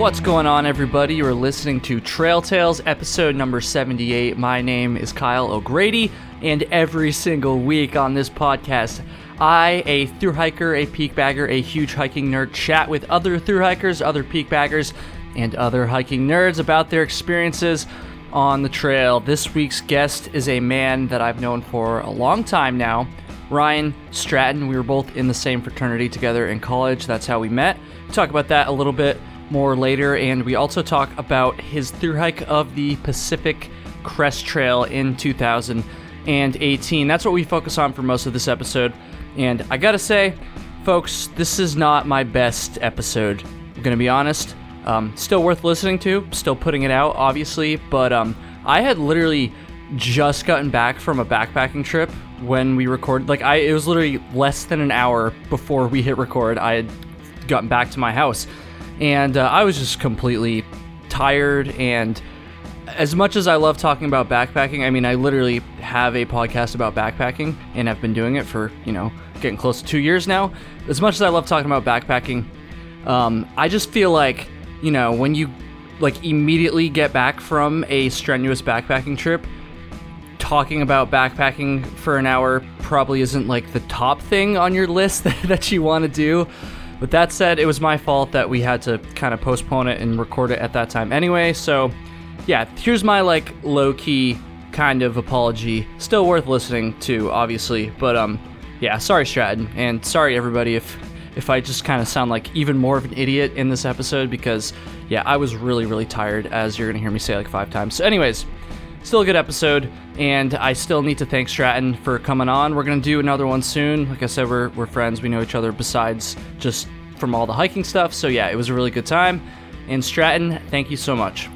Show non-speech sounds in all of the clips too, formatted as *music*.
What's going on, everybody? You are listening to Trail Tales, episode number 78. My name is Kyle O'Grady, and every single week on this podcast, I, a through hiker, a peak bagger, a huge hiking nerd, chat with other through hikers, other peak baggers, and other hiking nerds about their experiences on the trail. This week's guest is a man that I've known for a long time now, Ryan Stratton. We were both in the same fraternity together in college. That's how we met. Talk about that a little bit more later, and we also talk about his through hike of the Pacific Crest Trail in 2018. That's what we focus on for most of this episode. And I gotta say, folks, this is not my best episode. I'm gonna be honest. Um, still worth listening to, still putting it out, obviously, but um, I had literally just gotten back from a backpacking trip when we recorded. Like, I it was literally less than an hour before we hit record. I had gotten back to my house, and uh, I was just completely tired. And as much as I love talking about backpacking, I mean, I literally have a podcast about backpacking, and I've been doing it for you know getting close to two years now. As much as I love talking about backpacking, um, I just feel like you know when you like immediately get back from a strenuous backpacking trip talking about backpacking for an hour probably isn't like the top thing on your list that, *laughs* that you want to do. With that said, it was my fault that we had to kind of postpone it and record it at that time anyway. So, yeah, here's my like low key kind of apology. Still worth listening to, obviously. But, um, yeah, sorry, Stratton. And sorry, everybody, if if I just kind of sound like even more of an idiot in this episode because, yeah, I was really, really tired, as you're to hear me say like five times. So, anyways, still a good episode, and I still need to thank Stratton for coming on. We're going to do another one soon. Like I said, we're, we're friends, we know each other besides just from all the hiking stuff. So, yeah, it was a really good time. And Stratton, thank you so much.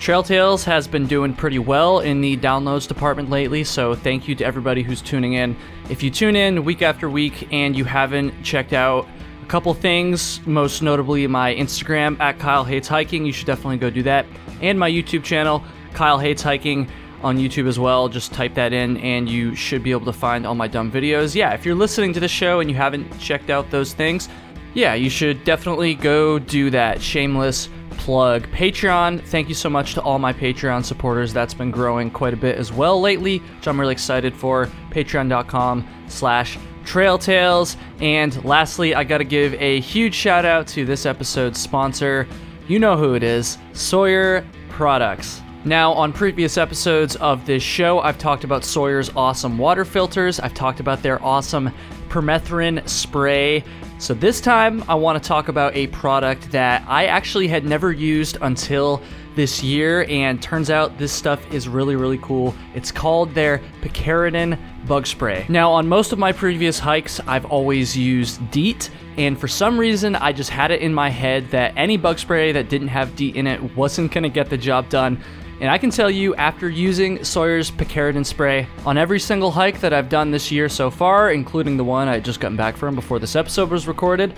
Trail Tales has been doing pretty well in the downloads department lately, so thank you to everybody who's tuning in. If you tune in week after week and you haven't checked out a couple things, most notably my Instagram at Kyle Hates Hiking, you should definitely go do that, and my YouTube channel, Kyle Hates Hiking on YouTube as well. Just type that in and you should be able to find all my dumb videos. Yeah, if you're listening to the show and you haven't checked out those things, yeah, you should definitely go do that. Shameless plug. Patreon, thank you so much to all my Patreon supporters. That's been growing quite a bit as well lately, which I'm really excited for. Patreon.com slash Trail Tales. And lastly, I gotta give a huge shout out to this episode's sponsor. You know who it is, Sawyer Products. Now, on previous episodes of this show, I've talked about Sawyer's awesome water filters. I've talked about their awesome permethrin spray. So, this time I want to talk about a product that I actually had never used until this year, and turns out this stuff is really, really cool. It's called their Picaridin bug spray. Now, on most of my previous hikes, I've always used DEET, and for some reason, I just had it in my head that any bug spray that didn't have DEET in it wasn't gonna get the job done. And I can tell you, after using Sawyer's Picaridin spray on every single hike that I've done this year so far, including the one I just gotten back from before this episode was recorded,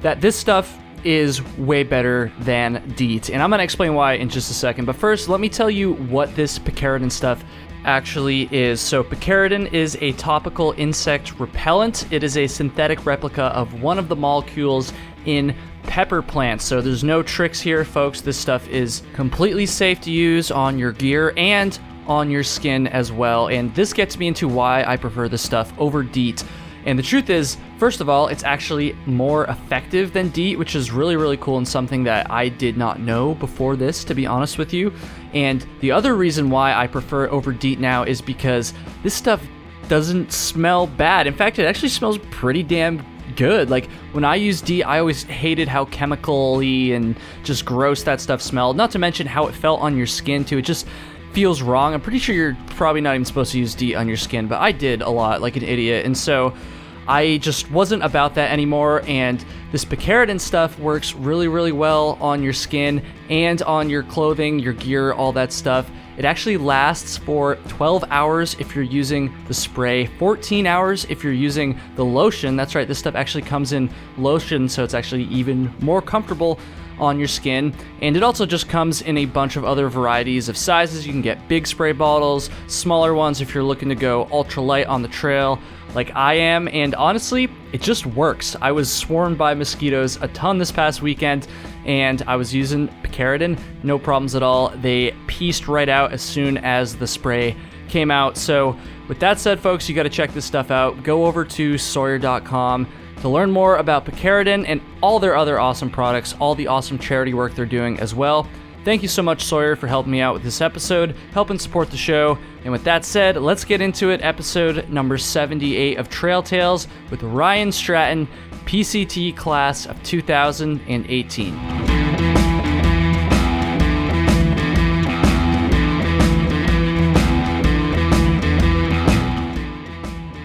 that this stuff is way better than DEET. And I'm going to explain why in just a second. But first, let me tell you what this Picaridin stuff actually is. So, Picaridin is a topical insect repellent. It is a synthetic replica of one of the molecules in pepper plants. So, there's no tricks here, folks. This stuff is completely safe to use on your gear and on your skin as well. And this gets me into why I prefer this stuff over DEET. And the truth is, first of all, it's actually more effective than DEET, which is really, really cool and something that I did not know before this, to be honest with you. And the other reason why I prefer it over DEET now is because this stuff doesn't smell bad. In fact, it actually smells pretty damn good. Like when I use DEET, I always hated how chemically and just gross that stuff smelled. Not to mention how it felt on your skin too. It just feels wrong. I'm pretty sure you're probably not even supposed to use DEET on your skin, but I did a lot like an idiot. And so I just wasn't about that anymore. And this Picaridin stuff works really, really well on your skin and on your clothing, your gear, all that stuff. It actually lasts for 12 hours if you're using the spray, 14 hours if you're using the lotion. That's right, this stuff actually comes in lotion, so it's actually even more comfortable on your skin. And it also just comes in a bunch of other varieties of sizes. You can get big spray bottles, smaller ones if you're looking to go ultra light on the trail, like I am. And honestly, it just works. I was swarmed by mosquitoes a ton this past weekend, and I was using Picaridin, no problems at all. They pieced right out as soon as the spray came out. So, with that said, folks, you got to check this stuff out. Go over to Sawyer.com to learn more about Picaridin and all their other awesome products, all the awesome charity work they're doing as well. Thank you so much, Sawyer, for helping me out with this episode, helping support the show. And with that said, let's get into it. Episode number 78 of Trail Tales with Ryan Stratton, PCT class of 2018.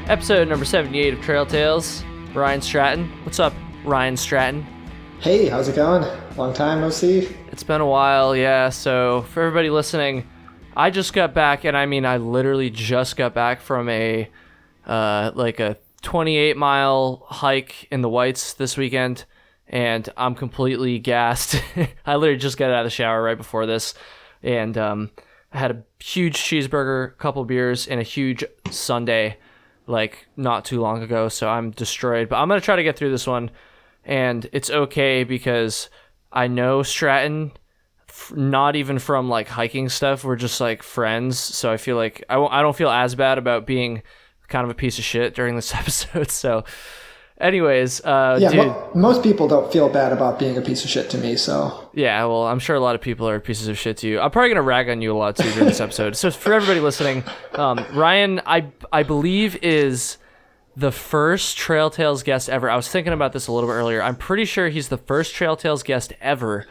Episode number 78 of Trail Tales. Ryan Stratton. What's up, Ryan Stratton? Hey, how's it going? Long time no see. It's been a while, yeah. So, for everybody listening, I just got back, and I mean, I literally just got back from a uh, like a 28 mile hike in the Whites this weekend, and I'm completely gassed. *laughs* I literally just got out of the shower right before this, and um, I had a huge cheeseburger, a couple beers, and a huge sundae, like not too long ago, so I'm destroyed. But I'm gonna try to get through this one, and it's okay because I know Stratton. F- not even from like hiking stuff. We're just like friends, so I feel like I w- I don't feel as bad about being kind of a piece of shit during this *laughs* episode. So Anyways, uh, yeah, mo- most people don't feel bad about being a piece of shit to me. So yeah, well, I'm sure a lot of people are pieces of shit to you. I'm probably gonna rag on you a lot too during this episode. so for everybody listening, um, Ryan, I I believe is the first Trail Tales guest ever. I was thinking about this a little bit earlier. I'm pretty sure he's the first Trail Tales guest ever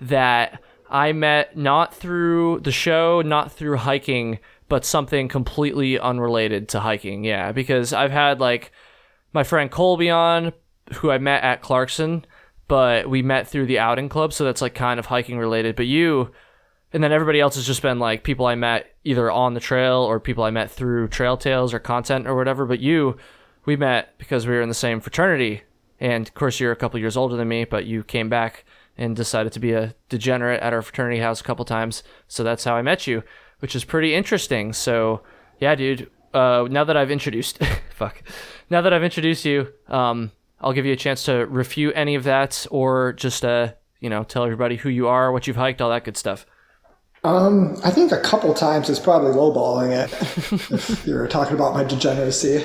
that I met not through the show, not through hiking, but something completely unrelated to hiking. Yeah, because I've had like my friend Colby on, who I met at Clarkson, but we met through the outing club, so that's like kind of hiking related. But you, and then everybody else has just been like people I met either on the trail or people I met through Trail Tales or content or whatever. But you, we met because we were in the same fraternity, and of course you're a couple years older than me, but you came back and decided to be a degenerate at our fraternity house a couple times. So that's how I met you, which is pretty interesting. So yeah, dude. Uh, now that I've introduced, *laughs* fuck, now that I've introduced you, um, I'll give you a chance to refute any of that or just, uh, you know, tell everybody who you are, what you've hiked, all that good stuff. Um, I think a couple times is probably lowballing it. *laughs* if you're talking about my degeneracy.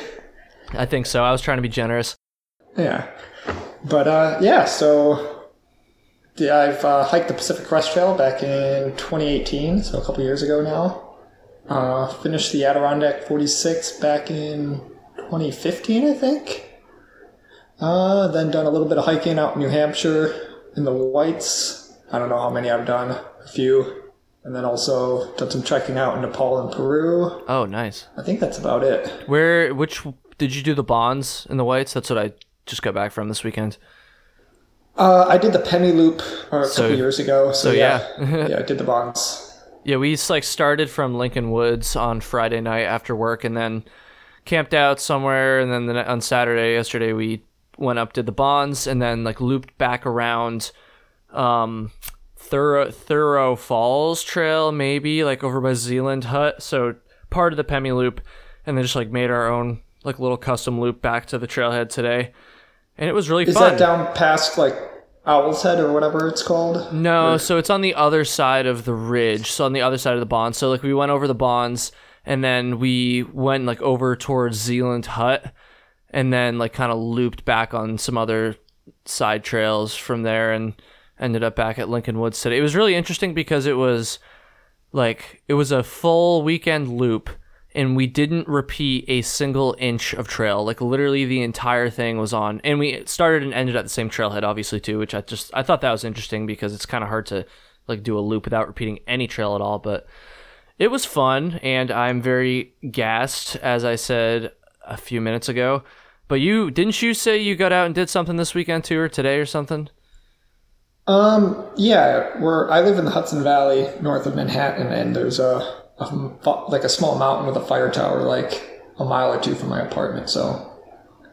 I think so. I was trying to be generous. Yeah, but uh, yeah. So I've uh, hiked the Pacific Crest Trail back in 2018, so a couple years ago now. Uh, finished the Adirondack 46 back in 2015, I think. Uh, then done a little bit of hiking out in New Hampshire in the Whites. I don't know how many I've done, a few. And then also done some trekking out in Nepal and Peru. Oh, nice. I think that's about it. Where, which, did you do the bonds in the whites? That's what I just got back from this weekend. Uh, I did the Pemi Loop uh, a So- couple years ago. So, so yeah, yeah. *laughs* yeah, I did the bonds. Yeah, we like started from Lincoln Woods on Friday night after work, and then camped out somewhere, and then the, on Saturday yesterday we went up did the bonds, and then like looped back around um, Thoreau Thoreau Falls Trail, maybe like over by Zealand Hut. So part of the Pemi Loop, and then just like made our own like little custom loop back to the trailhead today, and it was really Is fun. that down past like Owl's Head or whatever it's called? No, so it's on the other side of the ridge. So on the other side of the bonds. So like we went over the bonds and then we went like over towards Zealand Hut and then like kind of looped back on some other side trails from there and ended up back at Lincoln Woods today. It was really interesting because it was like it was a full weekend loop and we didn't repeat a single inch of trail. Like literally the entire thing was on and we started and ended at the same trailhead obviously too, which I just I thought that was interesting because it's kind of hard to like do a loop without repeating any trail at all, but it was fun and I'm very gassed as I said a few minutes ago. But you didn't you say you got out and did something this weekend too or today or something? Um, yeah, we're I live in the Hudson Valley, north of Manhattan, and there's a, a like a small mountain with a fire tower, like a mile or two from my apartment. So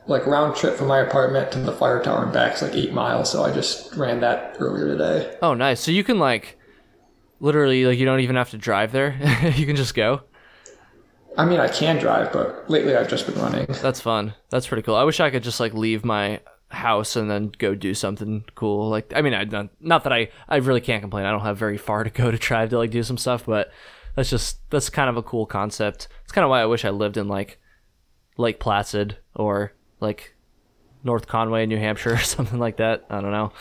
like round trip from my apartment to the fire tower and back is like eight miles, so I just ran that earlier today. Oh, nice. So you can like literally like you don't even have to drive there. *laughs* you can just go. I mean, I can drive, but lately I've just been running. That's fun. That's pretty cool. I wish I could just like leave my house and then go do something cool. Like, I mean, I not, not that I I really can't complain. I don't have very far to go to drive to like do some stuff, but that's just that's kind of a cool concept. It's kind of why I wish I lived in like Lake Placid or like North Conway, New Hampshire, *laughs* or something like that. I don't know.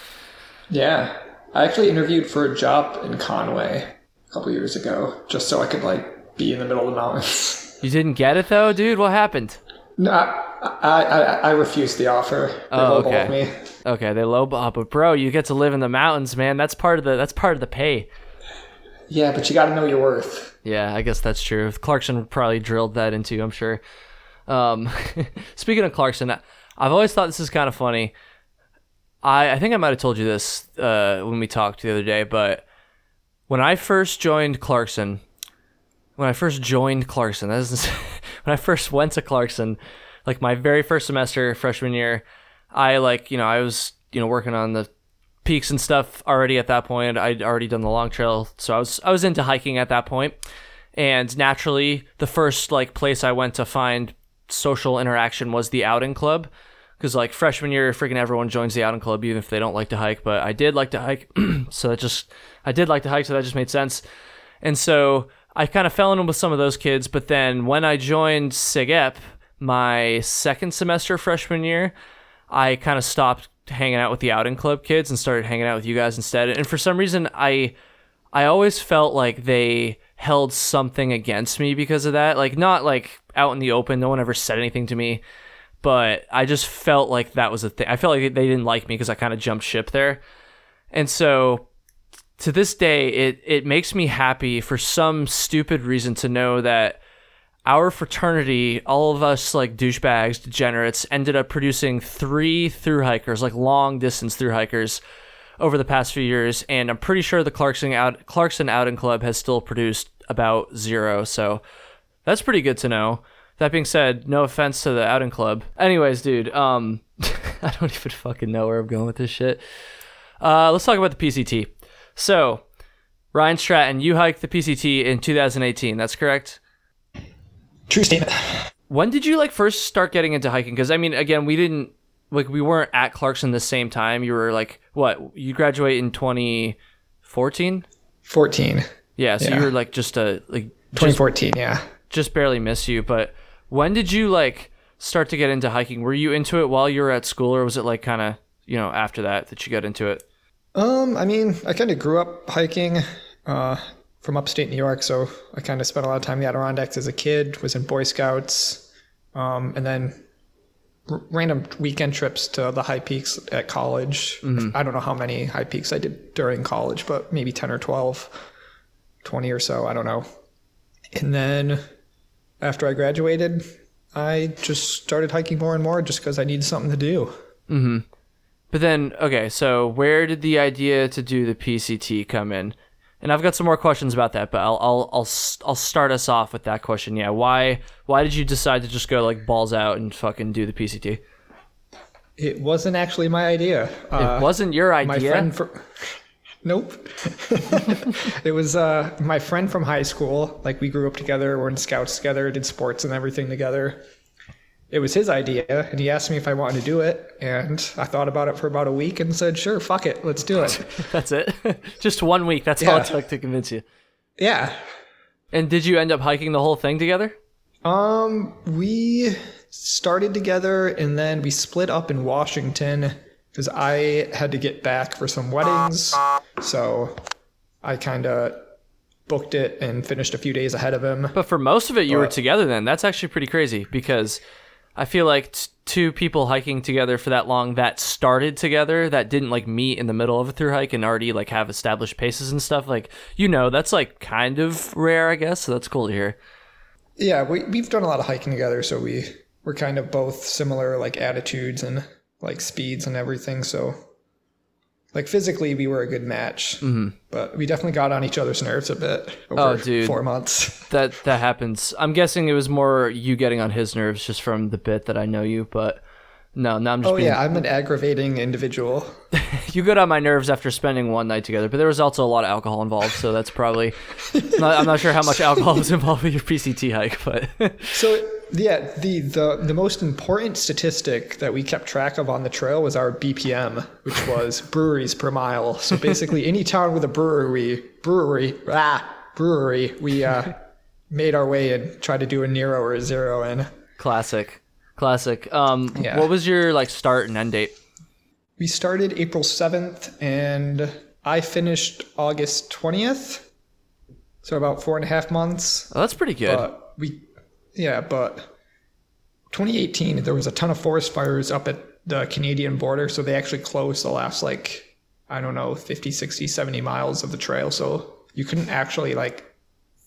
Yeah, I actually interviewed for a job in Conway a couple years ago, just so I could like be in the middle of the mountains. *laughs* You didn't get it though, dude. What happened? No, I, I, I, refused the offer. They Oh, lowballed okay. me. Okay, they low oh, but bro, you get to live in the mountains, man. That's part of the that's part of the pay. Yeah, but you got to know your worth. Yeah, I guess that's true. Clarkson probably drilled that into you, I'm sure. Um, *laughs* speaking of Clarkson, I've always thought this is kind of funny. I, I think I might have told you this uh, when we talked the other day, but when I first joined Clarkson, when I first joined Clarkson, that is, *laughs* when I first went to Clarkson, like my very first semester, freshman year, I like, you know, I was, you know, working on the peaks and stuff already at that point. I'd already done the long trail, so I was I was into hiking at that point. And naturally, the first like place I went to find social interaction was the outing club. Because like freshman year, freaking everyone joins the outing club, even if they don't like to hike. But I did like to hike, *clears throat* so that just I did like to hike, so that just made sense. And so I kind of fell in with some of those kids. But then when I joined SIGEP, my second semester freshman year, I kind of stopped hanging out with the outing club kids and started hanging out with you guys instead. And for some reason, I I always felt like they held something against me because of that. Like not like out in the open, no one ever said anything to me, but I just felt like that was a thing. I felt like they didn't like me because I kind of jumped ship there. And so to this day, it it makes me happy for some stupid reason to know that our fraternity, all of us like douchebags, degenerates, ended up producing three through hikers, like long distance through hikers, over the past few years. And I'm pretty sure the Clarkson out Clarkson Outing Club has still produced about zero. So that's pretty good to know. That being said, no offense to the outing club. Anyways, dude, um, *laughs* I don't even fucking know where I'm going with this shit. Uh, let's talk about the PCT. So, Ryan Stratton, you hiked the PCT in 2018. That's correct. True statement. When did you like first start getting into hiking? Because I mean, again, we didn't like we weren't at Clarkson the same time. You were like what? You graduate in 2014. 14. Yeah, so Yeah. you were like just a like just, 2014, yeah. just barely miss you. But when did you like start to get into hiking? Were you into it while you were at school, or was it like kind of you know after that that you got into it? Um, I mean, I kind of grew up hiking uh, from upstate New York, so I kind of spent a lot of time in the Adirondacks as a kid, was in Boy Scouts, um, and then r- random weekend trips to the high peaks at college. I don't know how many high peaks I did during college, but maybe 10 or 12, 20 or so, I don't know. And then after I graduated, I just started hiking more and more just because I needed something to do. But then, okay, so where did the idea to do the PCT come in? And I've got some more questions about that, but I'll I'll I'll I'll start us off with that question. Yeah, why why did you decide to just go like balls out and fucking do the PCT? It wasn't actually my idea. Uh, it wasn't your idea. my friend for *laughs* nope *laughs* it was uh my friend from high school like we grew up together we're in scouts together did sports and everything together it was his idea and he asked me if i wanted to do it and i thought about it for about a week and said sure fuck it let's do it *laughs* That's it. *laughs* just one week. That's all it took to convince you. yeah And did you end up hiking the whole thing together? um we started together and then we split up in washington because i had to get back for some weddings so i kind of booked it and finished a few days ahead of him But for most of it, you were together. Then that's actually pretty crazy because I feel like t- two people hiking together for that long that started together that didn't like meet in the middle of a through hike and already like have established paces and stuff. Like you know, that's like kind of rare, I guess. So that's cool to hear. Yeah, we we've done a lot of hiking together, so we we're kind of both similar like attitudes and like speeds and everything. So like physically, we were a good match, mm-hmm. but we definitely got on each other's nerves a bit over Oh, dude. four months. *laughs* That that happens. I'm guessing it was more you getting on his nerves just from the bit that I know you, but No, no, I'm just Oh being. yeah, I'm an aggravating individual. *laughs* You got on my nerves after spending one night together, but there was also a lot of alcohol involved, so that's probably. *laughs* not, I'm not sure how much alcohol was involved with your PCT hike, but So yeah, the, the the most important statistic that we kept track of on the trail was our BPM, which was *laughs* breweries per mile. So basically, any town with a brewery, brewery, ah, brewery, we uh, *laughs* made our way and tried to do a Nero or a zero in. classic, classic. Um, Yeah. what was your like start and end date? We started April seventh, and I finished August twentieth. So about four and a half months. Oh, that's pretty good. But we, yeah, but 2018, there was a ton of forest fires up at the Canadian border. So they actually closed the last, like, I don't know, 50, 60, 70 miles of the trail. So you couldn't actually, like,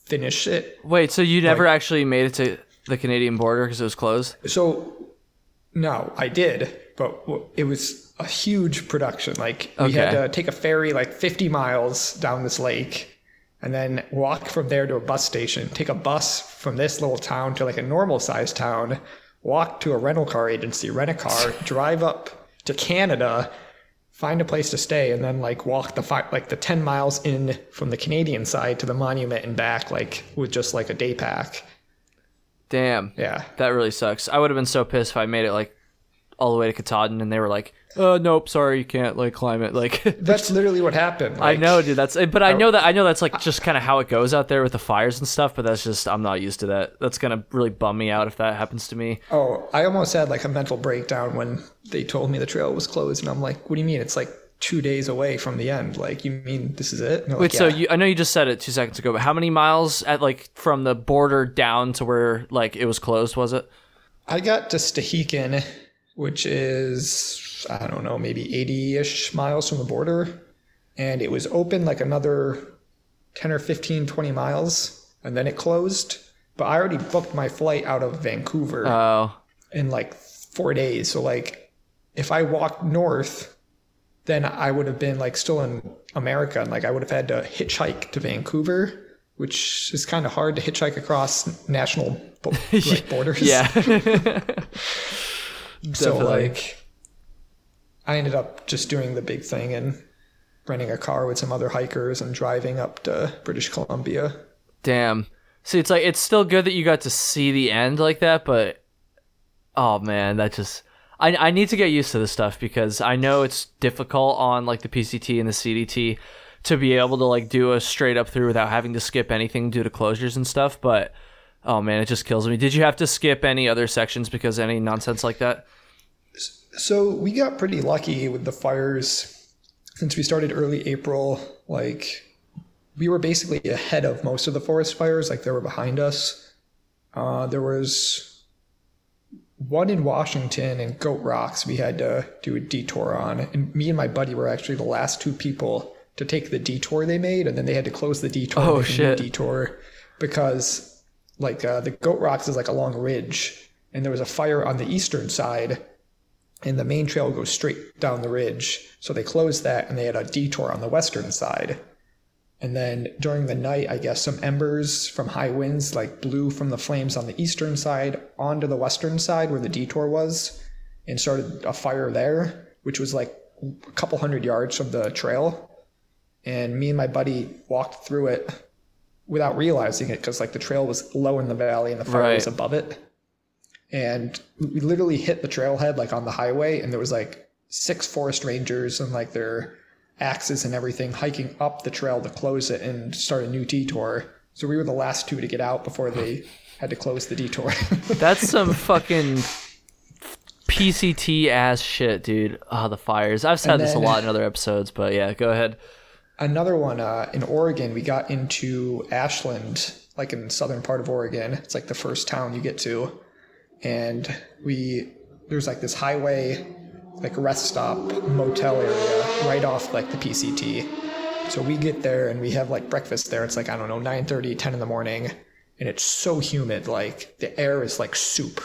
finish it. Wait, so you never actually made it to the Canadian border because it was closed? So, no, I did, but it was a huge production. Like, we had to take a ferry, like, 50 miles down this lake. And then walk from there to a bus station, take a bus from this little town to like a normal sized town, walk to a rental car agency, rent a car, *laughs* drive up to Canada, find a place to stay, and then like walk the like the ten miles in from the Canadian side to the monument and back, like with just like a day pack. Damn. Yeah. That really sucks. I would have been so pissed if I made it like all the way to Katahdin and they were like, "Uh, nope, sorry, you can't like climb it." *laughs* Like, That's literally what happened. I know, dude. That's but I know that I know that's like just kind of how it goes out there with the fires and stuff. But that's just I'm not used to that. That's gonna really bum me out if that happens to me. Oh, I almost had like a mental breakdown when they told me the trail was closed, and I'm like, "What do you mean? It's like two days away from the end. Like, you mean this is it?" Wait, like, so "Yeah." you I know you just said it two seconds ago, but how many miles at like from the border down to where like it was closed? Was it? I got to Stehekin, which is, I don't know, maybe 80 ish miles from the border. And it was open like another 10 or 15, 20 miles. And then it closed. But I already booked my flight out of Vancouver Oh, in like four days. So, like, if I walked north, then I would have been like still in America. And like, I would have had to hitchhike to Vancouver. Which is kind of hard to hitchhike across national *laughs* like, borders. yeah. *laughs* *laughs* So like, I ended up just doing the big thing and renting a car with some other hikers and driving up to British Columbia. Damn. See, it's like it's still good that you got to see the end like that, but oh man, that just I I need to get used to this stuff because I know it's difficult on like the PCT and the CDT to be able to like do a straight up through without having to skip anything due to closures and stuff, but oh man, it just kills me. Did you have to skip any other sections because any nonsense like that? So we got pretty lucky with the fires since we started early April. Like, we were basically ahead of most of the forest fires, like, they were behind us. Uh, there was one in Washington and Goat Rocks we had to do a detour on. And me and my buddy were actually the last two people to take the detour they made, and then they had to close the detour. Oh, and make a new shit. Detour because, like, uh, the Goat Rocks is like a long ridge, and there was a fire on the eastern side and the main trail goes straight down the ridge. So they closed that and they had a detour on the western side. And then during the night, I guess some embers from high winds like blew from the flames on the eastern side onto the western side where the detour was and started a fire there, which was like a couple hundred yards from the trail. And me and my buddy walked through it without realizing it because like the trail was low in the valley and the fire was above it and we literally hit the trailhead like on the highway and there was like six forest rangers and like their axes and everything hiking up the trail to close it and start a new detour so we were the last two to get out before they *laughs* had to close the detour *laughs* That's some fucking PCT ass shit, dude. Oh, the fires. I've said And this a lot in other episodes, but yeah, go ahead. Another one uh, in oregon we got into ashland like in the southern part of oregon. It's like the first town you get to. And we there's like this highway like rest stop motel area right off like the pct so we get there and we have like breakfast there. It's like i don't know 9.30 10 in the morning. And it's so humid like the air is like soup.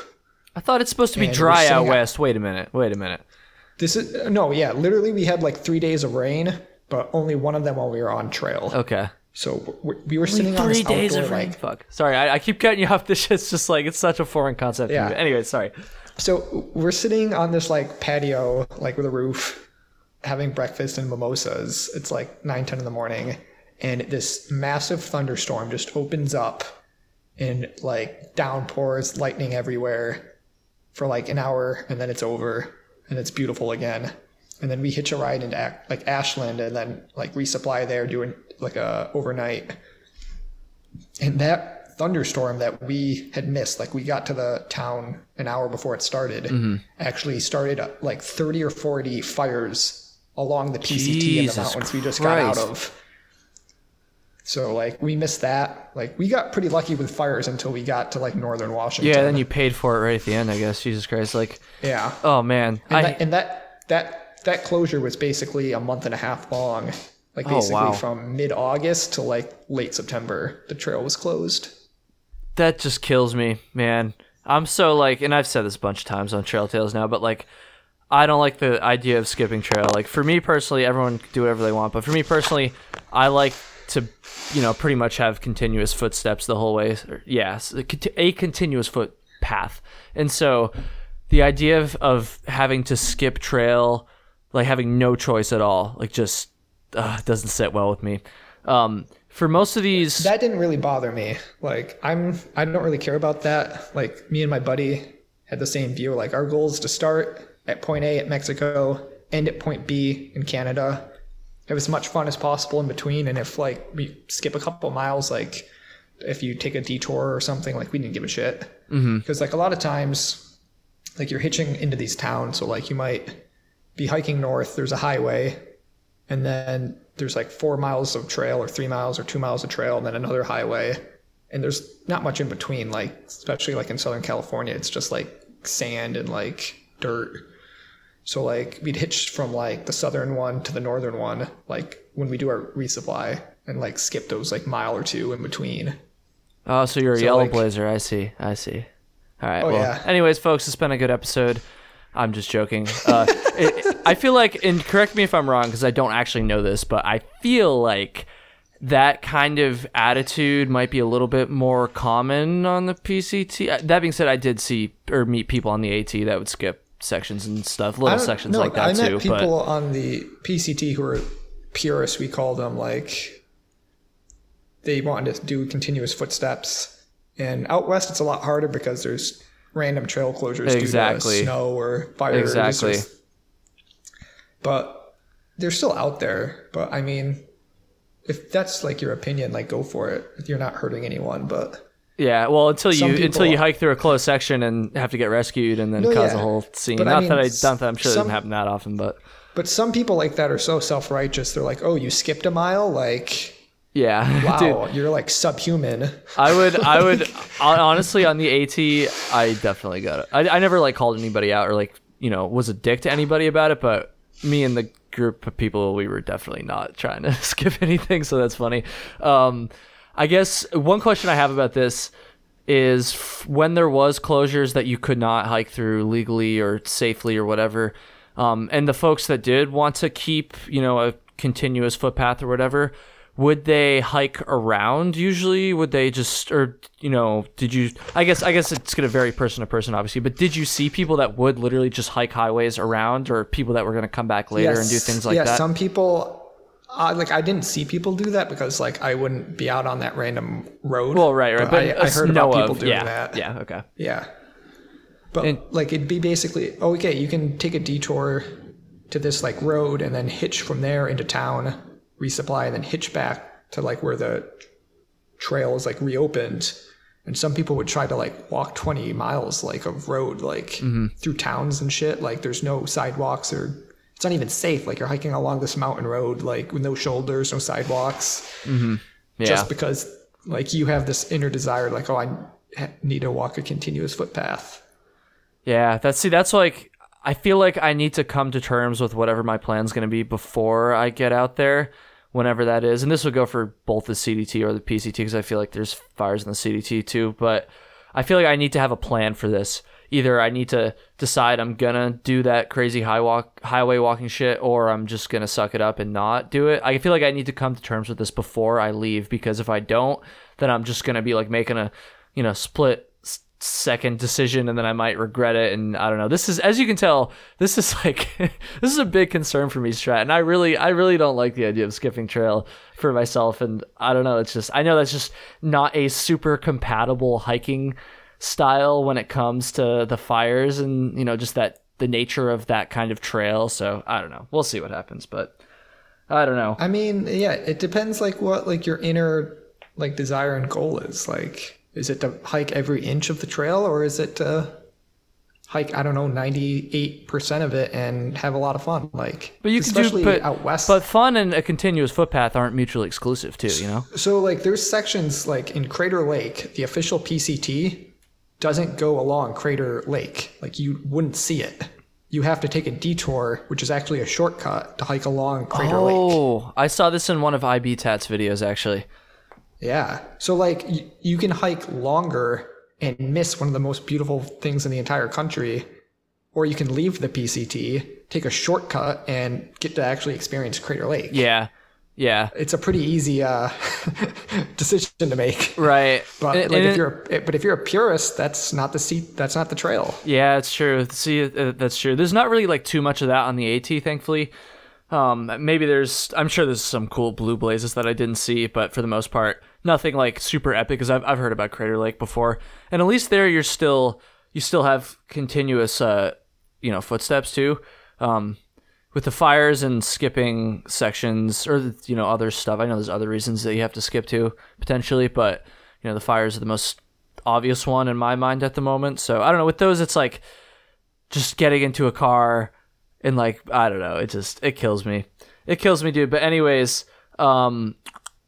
I thought it's supposed to be And dry out west. Wait a minute. Wait a minute. this is no yeah literally we had like three days of rain but only one of them while we were on trail Okay. so we, we were sitting on Three this days outdoor, of rain. like Fuck. Sorry, I, I keep cutting you off. *laughs* This shit's just like it's such a foreign concept. Yeah. Anyway, sorry. so we're sitting on this like patio, like with a roof, having breakfast and mimosas. It's like 9, 10 in the morning. And this massive thunderstorm just opens up and like downpours, lightning everywhere for like an hour, and then it's over and it's beautiful again. And then we hitch a ride into like Ashland and then like resupply there doing like a overnight. And that thunderstorm that we had missed, like we got to the town an hour before it started, Mm-hmm. actually started uh, like 30 or 40 fires along the PCT in the mountains we just got out of. So like we missed that. Like we got pretty lucky with fires until we got to like northern Washington. Yeah, then you paid for it right at the end, I guess. Jesus Christ. Like, Yeah. oh man. And, I, that, and that that that closure was basically a month and a half long. Like Oh, basically wow. from mid August to like late September, the trail was closed. that just kills me, man. I'm so like, and I've said this a bunch of times on Trail Tales now, but like, I don't like the idea of skipping trail. Like for me personally, everyone can do whatever they want, but for me personally, I like to, you know, pretty much have continuous footsteps the whole way. Yes, a, a continuous foot path, and so the idea of, of having to skip trail, like having no choice at all, like just uh, doesn't sit well with me. Um, for most of these, That didn't really bother me. Like I'm I don't really care about that. Like me and my buddy had the same view. Like our goal is to start at point A at Mexico, end at point B in Canada. Have as much fun as possible in between. And if like we skip a couple miles, like if you take a detour or something, like we didn't give a shit. Because like a lot of times, like you're hitching into these towns, so like you might be hiking north. There's a highway, and then there's like four miles of trail or three miles or two miles of trail and then another highway and there's not much in between like especially like in southern california it's just like sand and like dirt so like we'd hitch from like the southern one to the northern one like when we do our resupply and like skip those like mile or two in between Oh, so you're a yellow like- blazer. I see. I see. All right. Oh, well, yeah. anyways, folks, it's been a good episode. I'm just joking. Uh, *laughs* it, I feel like, and correct me if I'm wrong, because I don't actually know this, but I feel like that kind of attitude might be a little bit more common on the PCT. Uh, That being said, I did see or meet people on the AT that would skip sections and stuff, little sections no, like that I met too. people But on the PCT who were purists. We call them like they wanted to do continuous footsteps. And out west, it's a lot harder because there's random trail closures Exactly. due to snow or fires. Exactly. But they're still out there. But I mean, if that's like your opinion, like go for it. You're not hurting anyone. But yeah, well, until you Some until you hike through a closed section and have to get rescued and then No, cause a whole scene. But I not mean, that I not that I'm sure it some- doesn't happen that often, but. but some people like that are so self righteous. They're like, oh, you skipped a mile, like. Yeah, *laughs* Wow, dude. you're like subhuman. I would, I *laughs* would, honestly, on the AT, I definitely got it. I, I never like called anybody out or like, you know, was a dick to anybody about it, but me and the group of people, we were definitely not *laughs* trying to skip anything. So that's funny. Um, I guess one question I have about this is f- when there was closures that you could not hike through legally or safely or whatever, um, and the folks that did want to keep, you know, a continuous footpath or whatever, would they hike around usually? Would they just, or you know, did you? I guess, I guess it's gonna vary person to person, obviously. But did you see people that would literally just hike highways around, or people that were gonna come back later and do things like that? yeah, that? some people, uh, like I didn't see people do that because like I wouldn't be out on that random road. well, right, right. But, I, I heard about people of- doing yeah, that. Yeah, okay. Yeah. But And- like it'd be basically oh, okay, you can take a detour to this like road and then hitch from there into town, resupply, and then hitch back to like where the trail is like reopened. And some people would try to like walk 20 miles like of road like Mm-hmm. through towns and shit. Like there's no sidewalks or it's not even safe. Like you're hiking along this mountain road like with no shoulders, no sidewalks Yeah. just because like you have this inner desire like oh i need to walk a continuous footpath Yeah, that's see, that's like I feel like I need to come to terms with whatever my plan's going to be before I get out there, whenever that is. And this would go for both the CDT or the PCT because I feel like there's fires in the CDT too. But I feel like I need to have a plan for this. Either I need to decide I'm gonna do that crazy high walk, highway walking shit, or I'm just gonna suck it up and not do it. I feel like I need to come to terms with this before I leave because if I don't, then I'm just gonna be like making a, you know, split second decision and then I might regret it and I don't know. This is as you can tell, this is *laughs* like this is a big concern for me, Strat. And I really I really don't like the idea of skipping trail for myself and I don't know, it's just I know that's just not a super compatible hiking style when it comes to the fires and you know just that the nature of that kind of trail. So I don't know. We'll see what happens, but I don't know. I mean, yeah, it depends like what like your inner like desire and goal is. Like is it to hike every inch of the trail or is it to hike I don't know 98% of it and have a lot of fun? Like but you can do but, out west. but fun and a continuous footpath aren't mutually exclusive too you know? So like there's sections like in Crater Lake the official PCT doesn't go along Crater Lake. Like you wouldn't see it. You have to take a detour, which is actually a shortcut to hike along Crater oh, Lake. Oh, I saw this in one of IBTAT's videos actually. Yeah. So like y- you can hike longer and miss one of the most beautiful things in the entire country, or you can leave the PCT, take a shortcut, and get to actually experience Crater Lake. Yeah. Yeah, it's a pretty easy uh, *laughs* decision to make. Right, but and, like and if you're, a, but if you're a purist, that's not the seat. That's not the trail. Yeah, it's true. See, uh, that's true. There's not really like too much of that on the AT, thankfully. Um, maybe there's, I'm sure there's some cool blue blazes that I didn't see, but for the most part, nothing like super epic because I've, I've heard about Crater Lake before. And at least there you're still, you still have continuous, uh, you know, footsteps too. Um, with the fires and skipping sections or, you know, other stuff. I know there's other reasons that you have to skip to potentially, but, you know, the fires are the most obvious one in my mind at the moment. So I don't know. With those, it's like just getting into a car and like, I don't know. It just, it kills me. It kills me, dude. But anyways, um,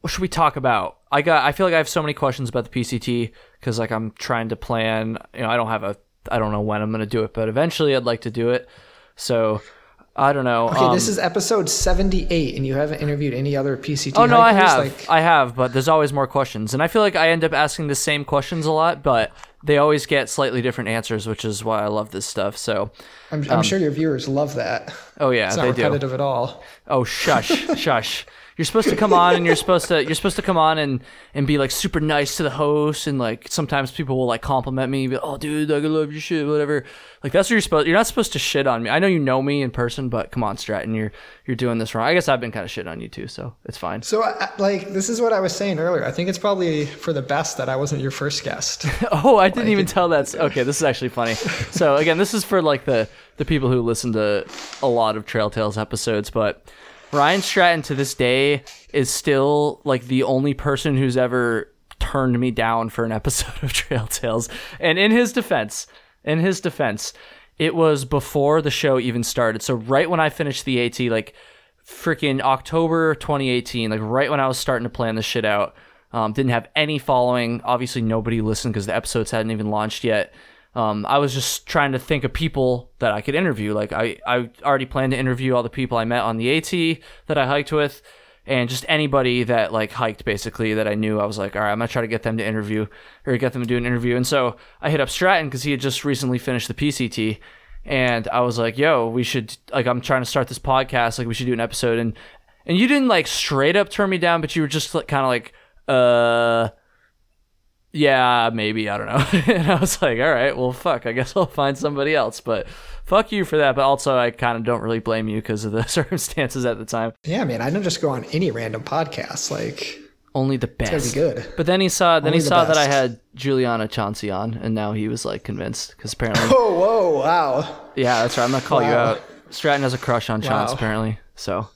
what should we talk about? I got I feel like I have so many questions about the PCT because like I'm trying to plan. You know, I don't have a I don't know when I'm gonna do it, but eventually I'd like to do it. So I don't know. Okay, um, this is episode 78, and you haven't interviewed any other PCT. Oh no, I have. Like... I have, but there's always more questions, and I feel like I end up asking the same questions a lot, but they always get slightly different answers, which is why I love this stuff. So I'm, I'm um, sure your viewers love that. Oh yeah, it's not they repetitive do. at all. Oh shush, *laughs* shush you're supposed to come on and you're supposed to you're supposed to come on and and be like super nice to the host and like sometimes people will like compliment me, be, like, oh dude, I love your shit, whatever. Like that's what you're supposed. You're not supposed to shit on me. I know you know me in person, but come on, Stratton, you're you're doing this wrong. I guess I've been kind of shit on you too, so it's fine. So I, like this is what I was saying earlier. I think it's probably for the best that I wasn't your first guest. *laughs* oh, I didn't like, even tell that. *laughs* Okay, this is actually funny. so again, this is for like the the people who listen to a lot of Trail Tales episodes, but Ryan Stratton to this day is still like the only person who's ever turned me down for an episode of *laughs* Trail Tales. And in his defense, in his defense, it was before the show even started. So right when I finished the AT, like freaking October 2018, like right when I was starting to plan this shit out, um, didn't have any following. Obviously, nobody listened because the episodes hadn't even launched yet um, I was just trying to think of people that I could interview. Like I, I already planned to interview all the people I met on the AT that I hiked with, and just anybody that like hiked basically that I knew. I was like, all right, I'm gonna try to get them to interview or get them to do an interview. And so I hit up Stratton because he had just recently finished the PCT, and I was like, yo, we should like I'm trying to start this podcast. Like we should do an episode. And and you didn't like straight up turn me down, but you were just like, kind of like, uh yeah, maybe I don't know. *laughs* and I was like, all right, well, fuck, I guess I'll find somebody else. But fuck you for that. But also, I kind of don't really blame you because of the *laughs* circumstances at the time. Yeah, man, I don't just go on any random podcast. Like only the best. It's gonna be good. But then he saw, then only he saw that I had Juliana Chauncey on, and now he was like convinced because apparently. *laughs* Oh, whoa, wow. Yeah, that's right. I'm gonna call wow. you out. Stratton has a crush on Chance wow. apparently. So,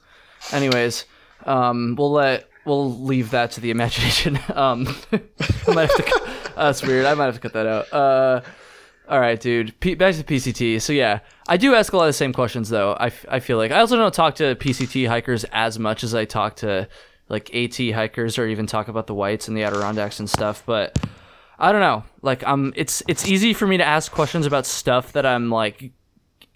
anyways, um, we'll let we'll leave that to the imagination. *laughs* Um, I might have to. that's weird. I might have to cut that out. Uh, all right, dude. P- back to PCT. So yeah, I do ask a lot of the same questions though. I, f- I feel like I also don't talk to PCT hikers as much as I talk to like AT hikers or even talk about the whites and the Adirondacks and stuff. But I don't know. Like I'm. It's it's easy for me to ask questions about stuff that I'm like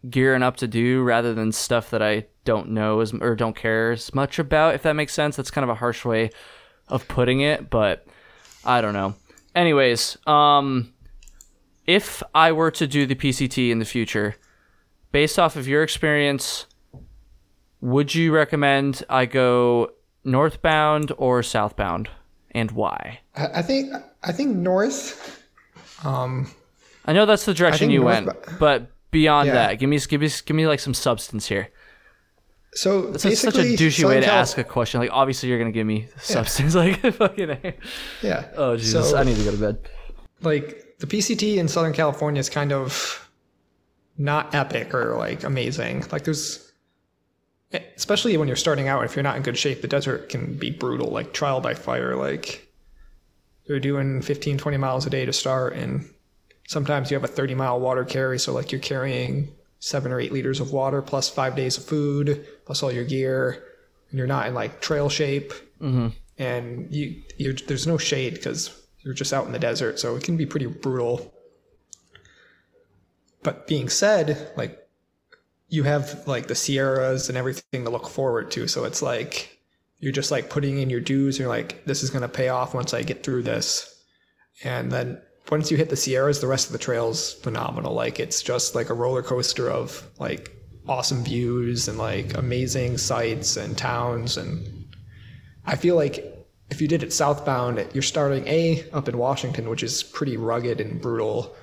gearing up to do rather than stuff that I don't know as or don't care as much about. If that makes sense, that's kind of a harsh way of putting it, but I don't know. Anyways, um, if I were to do the PCT in the future, based off of your experience, would you recommend I go northbound or southbound, and why? I think I think north. Um, I know that's the direction you north- went, but beyond Yeah. that, give me give me give me like some substance here. So It's such a douchey way to Cal- ask a question. Like, obviously, you're gonna give me substance. *laughs* Like, fucking. A. Yeah. Oh Jesus! So, I need to go to bed. like the PCT in Southern California is kind of not epic or like amazing. Like there's especially when you're starting out if you're not in good shape, the desert can be brutal, like trial by fire. Like you're doing 15, 20 miles a day to start and sometimes you have a 30 mile water carry, so like you're carrying seven or eight liters of water plus five days of food plus all your gear and you're not in like trail shape mm-hmm. and you you're, there's no shade because you're just out in the desert, so it can be pretty brutal. But being said, like you have like the Sierras and everything to look forward to, so it's like you're just like putting in your dues. And you're like, this is gonna pay off once I get through this, and then once you hit the Sierras, the rest of the trail's phenomenal. Like it's just like a roller coaster of like awesome views and like amazing sights and towns and I feel like if you did it southbound, you're starting A up in Washington, which is pretty rugged and brutal,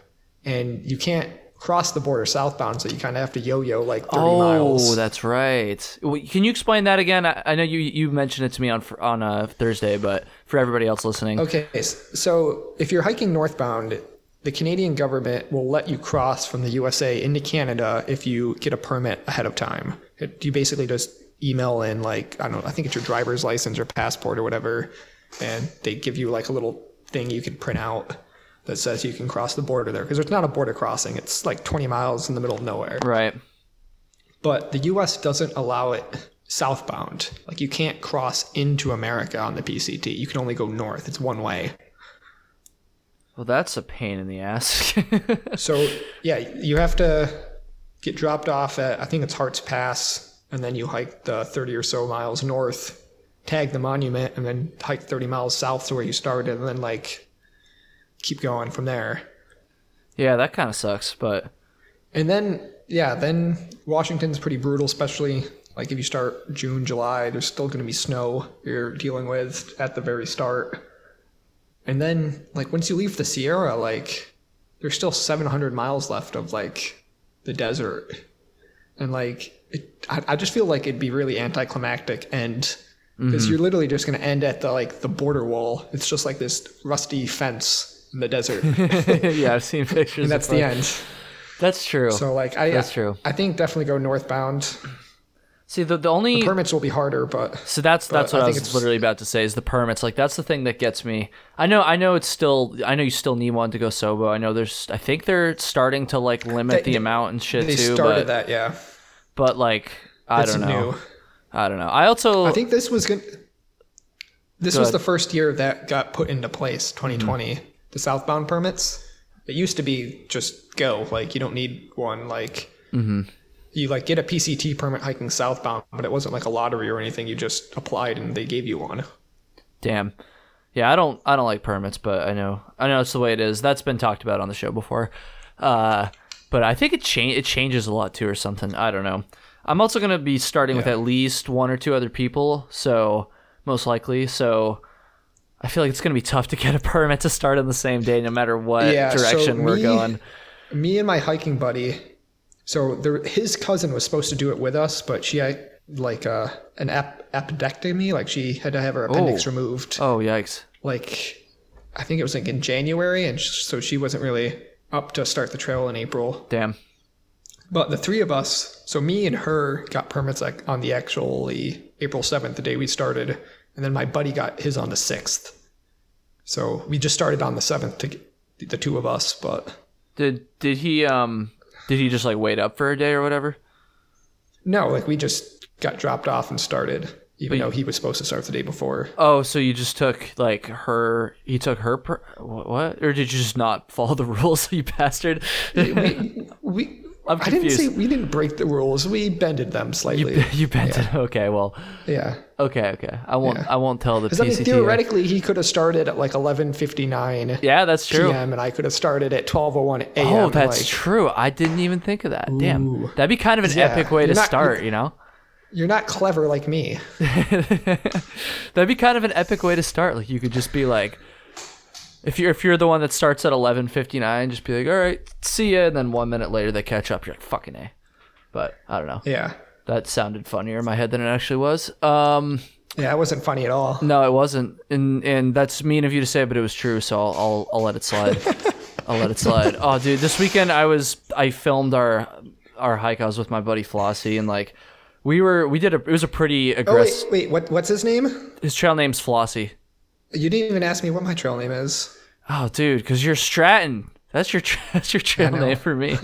and you can't cross the border southbound, so you kind of have to yo-yo like 30 Oh, miles. Oh, that's right. Can you explain that again? I, I know you you mentioned it to me on on uh, Thursday, but for everybody else listening, Okay, so if you're hiking northbound, the Canadian government will let you cross from the USA into Canada if you get a permit ahead of time. It, you basically just email in like I don't know, I think it's your driver's license or passport or whatever, and they give you like a little thing you can print out that says you can cross the border there because it's not a border crossing. It's like 20 miles in the middle of nowhere. right? But the US doesn't allow it southbound. Like you can't cross into America on the PCT. You can only go north. It's one way. Well, that's a pain in the ass. *laughs* So yeah, you have to get dropped off at I think it's Hart's Pass, and then you hike the 30 or so miles north, tag the monument, and then hike 30 miles south to where you started, and then like keep going from there. yeah, that kind of sucks, but And then yeah, then Washington's pretty brutal, especially like if you start June, July, there's still going to be snow you're dealing with at the very start. And then like once you leave the Sierra, like there's still 700 miles left of like the desert. And like it, I, I just feel like it'd be really anticlimactic and because mm-hmm. you're literally just going to end at the like the border wall. It's just like this rusty fence in the desert. *laughs* yeah, I've seen pictures. And that's the end. That's true. So like I That's true. I think definitely go northbound. See, the the only Permits will be harder, but So that's that's what I I, was it's- literally about to say is the permits. Like that's the thing that gets me. I know I know it's still I know you still need one to go Sobo. I know there's I think they're starting to like limit They- the amount and shit they too. started But that. Yeah, but like I it's don't know. new. I don't know. I also I think this was good. This Go was ahead. the first year that got put into place, 2020. Mm-hmm. The southbound permits. It used to be just go, like you don't need one. Like Mm-hmm. you like get a PCT permit hiking southbound, but it wasn't like a lottery or anything. You just applied and they gave you one. damn. Yeah, I don't I don't like permits, but I know I know it's the way it is. That's been talked about on the show before. Uh but I think it change it changes a lot too or something. I don't know. I'm also going to be starting with at least one or two other people, so most likely. So I feel like it's going to be tough to get a permit to start on the same day no matter what Yeah, so direction we're me- going. me and my hiking buddy so there, his cousin was supposed to do it with us but she had like uh, an ap- appendectomy like she had to have her appendix Oh. removed Oh, yikes. like i think it was like in january and sh- so she wasn't really up to start the trail in april Damn. but the three of us so me and her got permits like on the actually april 7th the day we started and then my buddy got his on the 6th so we just started on the 7th to get the two of us but Did did he um did he just like wait up for a day or whatever? No, like we just got dropped off and started, even But though he was supposed to start the day before. Oh, so you just took like her he took her per, what, what? Or did you just not follow the *laughs* rules, you bastard? we, we I'm I didn't say we didn't break the rules. We bended them slightly. you *laughs* bent it. Okay, well. yeah, Okay, okay. I won't Yeah. I won't tell the because I mean, PCT. theoretically, he could have started at like 11:59 yeah, that's true. p.m. and I could have started at 12:01 a.m. Oh, that's like, true. I didn't even think of that. Damn. That'd be kind of an Yeah, epic way to you're not- start, you know? You're not clever like me. *laughs* That'd be kind of an epic way to start. Like you could just be like If you're if you're the one that starts at eleven fifty nine, just be like, all right, see ya, and then one minute later they catch up. You're like, fucking a. But I don't know. Yeah. That sounded funnier in my head than it actually was. Um, Yeah, it wasn't funny at all. no, it wasn't, and and that's mean of you to say, but it was true. So I'll I'll, I'll let it slide. *laughs* I'll let it slide. Oh, dude, this weekend I was I filmed our our hike. I was with my buddy Flossie, and like we were we did a it was a pretty Oh, wait, aggressive. wait, what, what's his name? His trail name's Flossie. You didn't even ask me what my trail name is. Oh, dude, because you're Stratton. That's your tra- *laughs* that's your trail name for me.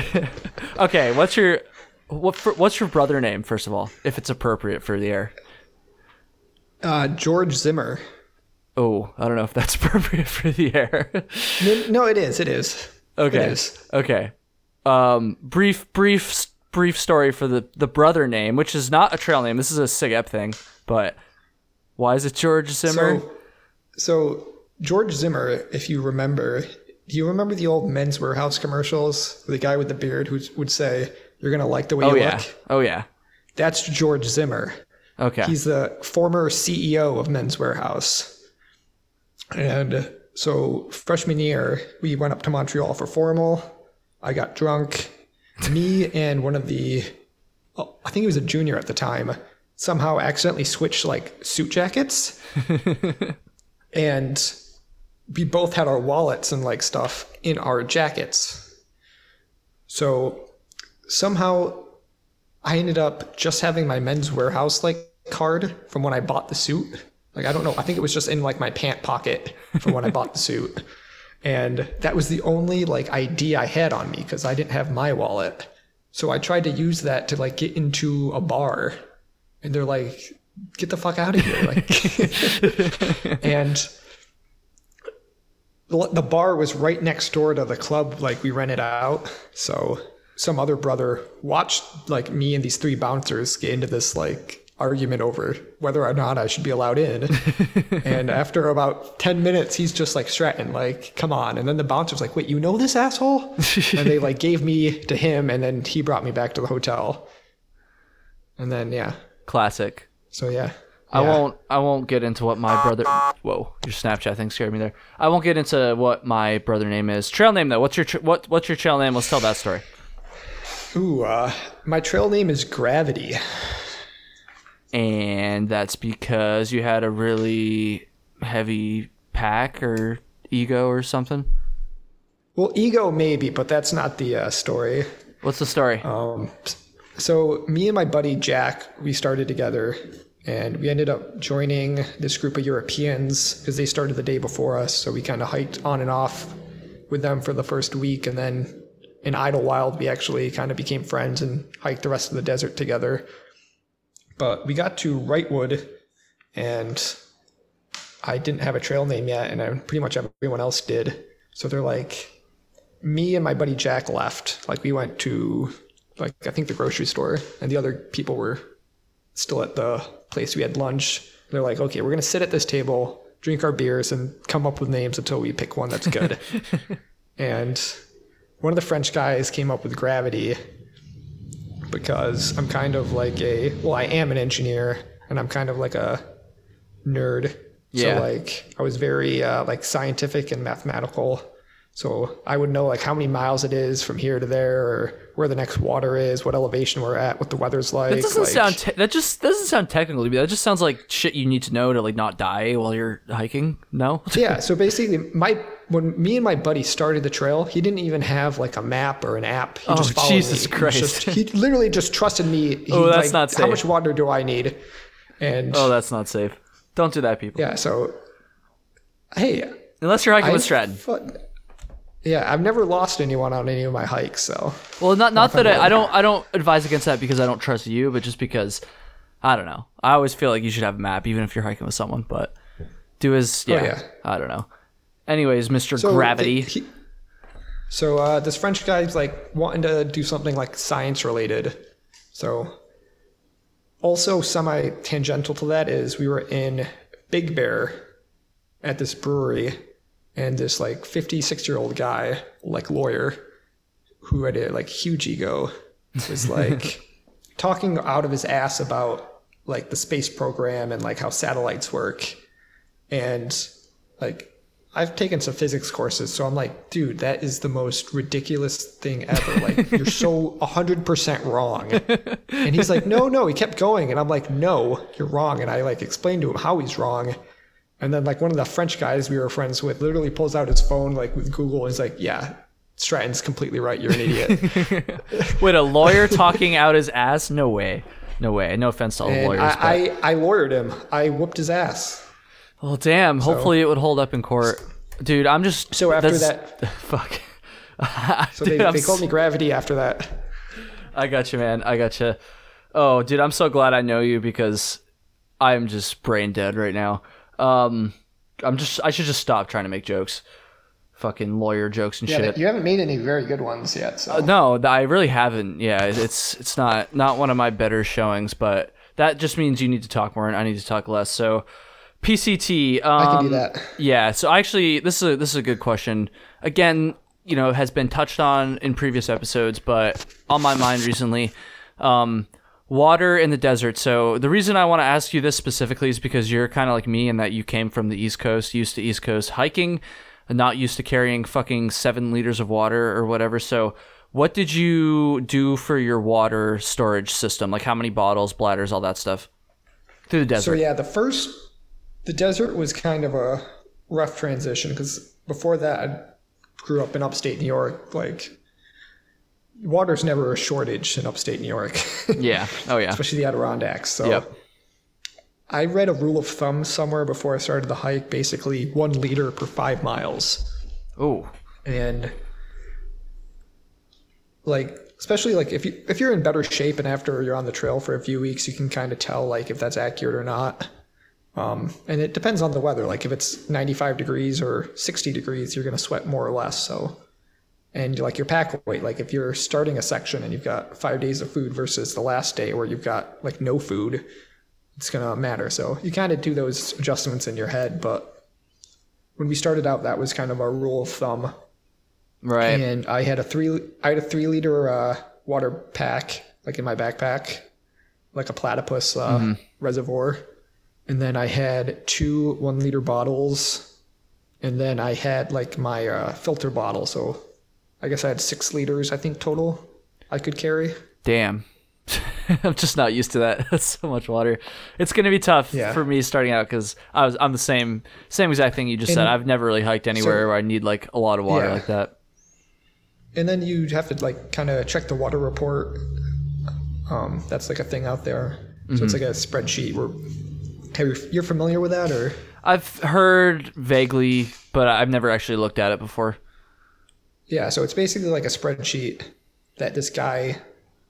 *laughs* okay, what's your what for, what's your brother name first of all, if it's appropriate for the air? Uh, George Zimmer. Oh, I don't know if that's *laughs* appropriate for the air. No, no, it is. It is. okay, It is. okay. Um, brief, brief, brief story for the the brother name, which is not a trail name. This is a Sig Ep thing, but why is it George Zimmer? So, so George Zimmer, if you remember, do you remember the old Men's Wearhouse commercials? The guy with the beard who would say, "You're gonna like the way oh you yeah, look." oh yeah. That's George Zimmer. Okay. He's the former CEO of Men's Wearhouse. And so freshman year, we went up to Montreal for formal. I got drunk. Me and one of the, oh, I think he was a junior at the time, somehow accidentally switched like suit jackets. *laughs* and we both had our wallets and like stuff in our jackets. So somehow I ended up just having my men's Wearhouse like card from when I bought the suit. Like I don't know, I think it was just in like my pant pocket from when I bought the suit. And that was the only like ID I had on me because I didn't have my wallet. So I tried to use that to like get into a bar. And they're like, get the fuck out of here. Like *laughs* and the bar was right next door to the club like we rented out so some other brother watched like me and these three bouncers get into this like argument over whether or not I should be allowed in. *laughs* and after about 10 minutes, he's just like Stratton, like, come on. And then the bouncer's like, wait, you know this asshole? *laughs* and they like gave me to him and then he brought me back to the hotel. And then, yeah. Classic. So, yeah. I Yeah. won't. I won't get into what my brother. Whoa, your Snapchat thing scared me there. I won't get into what my brother name is. Trail name though. What's your tr- what? What's your trail name? Let's tell that story. Ooh, uh, my trail name is Gravity. And that's because you had a really heavy pack or ego or something. Well, ego maybe, but that's not the uh, story. What's the story? Um, so me and my buddy Jack, we started together, and we ended up joining this group of Europeans because they started the day before us. So we kind of hiked on and off with them for the first week, and then in Idyllwild, we actually kind of became friends and hiked the rest of the desert together. But we got to Wrightwood, and I didn't have a trail name yet, and I, pretty much everyone else did. So they're like, me and my buddy Jack left. Like we went to like I think the grocery store, and the other people were still at the place. We had lunch. They're like, okay, we're gonna sit at this table, drink our beers, and come up with names until we pick one that's good. *laughs* and one of the French guys came up with gravity because I'm kind of like a well, I am an engineer, and I'm kind of like a nerd. Yeah. So like I was very uh, like scientific and mathematical. So I would know like how many miles it is from here to there, or where the next water is, what elevation we're at, what the weather's like. that doesn't like- sound. Te- that just doesn't sound technical to me. That just sounds like shit you need to know to like not die while you're hiking. No. *laughs* yeah. So basically, my when me and my buddy started the trail, he didn't even have like a map or an app. He Oh, just followed Jesus me. He Christ. just- He, literally just trusted me. *laughs* He, Oh, that's like, not How much water do I need? And Oh, that's not safe. Don't do that, people. yeah, so hey, Unless you're hiking with I've Stratton. Yeah, I've never lost anyone on any of my hikes, so Well, not not that I. I don't I don't advise against that because I don't trust you, but just because I don't know. I always feel like you should have a map, even if you're hiking with someone. But do as yeah, Oh, yeah. I don't know. Anyways, Mr. So Gravity. the- he- so uh, this French guy's like wanting to do something like science related. So also semi tangential to that is we were in Big Bear at this brewery, and this like 56 year old guy, like lawyer, who had a like huge ego, was *laughs* like talking out of his ass about like the space program and like how satellites work, and like I've taken some physics courses, so I'm like, dude, that is the most ridiculous thing ever. Like, you're so 100% wrong. And he's like, no, no. He kept going. And I'm like, no, you're wrong. And I like explained to him how he's wrong. And then like one of the French guys we were friends with literally pulls out his phone like with Google and is like, yeah, Stratton's completely right. You're an idiot. *laughs* Wait, a lawyer talking out his ass? No way. No way. No offense to all and lawyers. I, but... I, I lawyered him. I whooped his ass. Well, damn. Hopefully, it would hold up in court, dude. I'm just So after that's- that, *laughs* fuck. so *laughs* Dude, they, they called me Gravity after that. I got you, man. I got you. Oh, dude, I'm so glad I know you because I'm just brain dead right now. Um, I'm just I should just stop trying to make jokes, fucking lawyer jokes and shit. you haven't made any very good ones yet. So No, I really haven't. Yeah, it's it's not not one of my better showings, but that just means you need to talk more and I need to talk less. So, PCT. Um, I can do that. Yeah. So actually, this is a, this is a good question. Again, you know, has been touched on in previous episodes, but on my mind recently. Um, water in the desert. So the reason I want to ask you this specifically is because you're kind of like me in that you came from the East Coast, used to East Coast hiking, not used to carrying fucking seven liters of water or whatever. So what did you do for your water storage system? Like how many bottles, bladders, all that stuff through the desert? So yeah, the first, the desert was kind of a rough transition because before that, I grew up in upstate New York. Like, water's never a shortage in upstate New York, *laughs* yeah. Oh yeah. especially the Adirondacks. So Yep. I read a rule of thumb somewhere before I started the hike, basically one liter per five miles. Oh. and like especially like if you if you're in better shape and after you're on the trail for a few weeks you can kind of tell like if that's accurate or not um, and it depends on the weather like if it's 95 degrees or 60 degrees you're going to sweat more or less so and like your pack weight. Like if you're starting a section and you've got five days of food versus the last day where you've got like no food it's to matter. So you kind of do those adjustments in your head but when we started out that was kind of our rule of thumb. Right. and I had a three I had a three liter uh, water pack like in my backpack, like a platypus uh, reservoir, and then I had two one liter bottles, and then I had like my uh, filter bottle. So I guess I had six liters I think total I could carry. Damn. *laughs* I'm just not used to that. *laughs* That's so much water. It's gonna be tough Yeah. for me starting out because I was I'm the same same exact thing you just said. I've never really hiked anywhere where I need like a lot of water Yeah. like that. And then you'd have to like kind of check the water report. Um, that's like a thing out there. So it's like a spreadsheet where. Have you, you're familiar with that or? I've heard vaguely, but I've never actually looked at it before. Yeah, so it's basically like a spreadsheet that this guy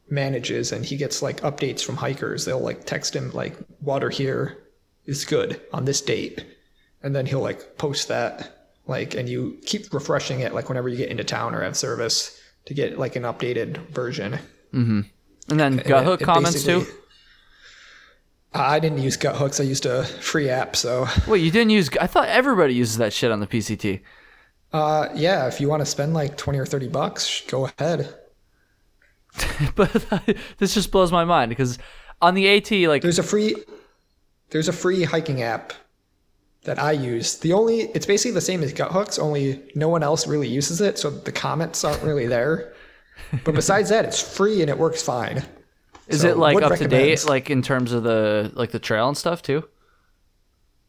manages and he gets like updates from hikers. They'll like text him like water here is good on this date. And then he'll like post that like and you keep refreshing it like whenever you get into town or have service to get like an updated version. Mhm. And then Guthook comments too. I didn't use Guthooks. I used a free app, so Wait, you didn't use? I thought everybody uses that shit on the PCT. Uh, yeah. If you want to spend like twenty or thirty bucks, go ahead. *laughs* but *laughs* this just blows my mind because on the AT, like There's a free there's a free hiking app that I use. The only it's basically the same as Guthooks, only no one else really uses it, so the comments aren't really there. But *laughs* besides that, it's free and it works fine. is so it like up to date, like in terms of the like the trail and stuff too?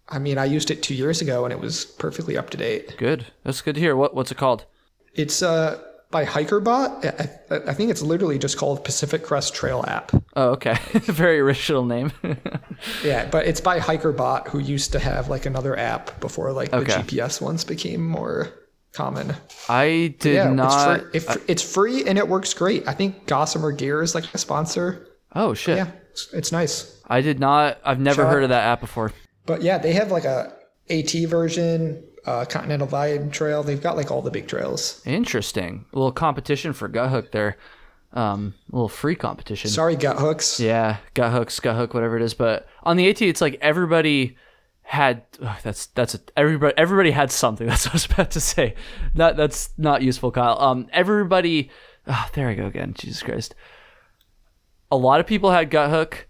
I mean, I used it two years ago and it was perfectly up to date. Good. That's good to hear. What what's it called? It's uh by HikerBot. I, I, think it's literally just called Pacific Crest Trail app. Oh, okay. *laughs* Very original name. *laughs* Yeah, but it's by HikerBot, who used to have like another app before like the GPS ones became more common. I did yeah, not. It's free. It, it's free and it works great. I think Gossamer Gear is like a sponsor. Oh shit. Yeah, it's, it's nice. I did not. I've never Shout heard out- of that app before. But yeah, they have like a AT version, uh, Continental Divide Trail. They've got like all the big trails. Interesting. A little competition for Guthook there. Um, a little free competition. Sorry, Guthooks. Yeah, Guthooks, gut hook, whatever it is. But on the AT, it's like everybody had. that's that's a, everybody. Everybody had something. *laughs* That's what I was about to say. That that's not useful, Kyle. Um, everybody. ah, there I go again. Jesus Christ. A lot of people had Guthook.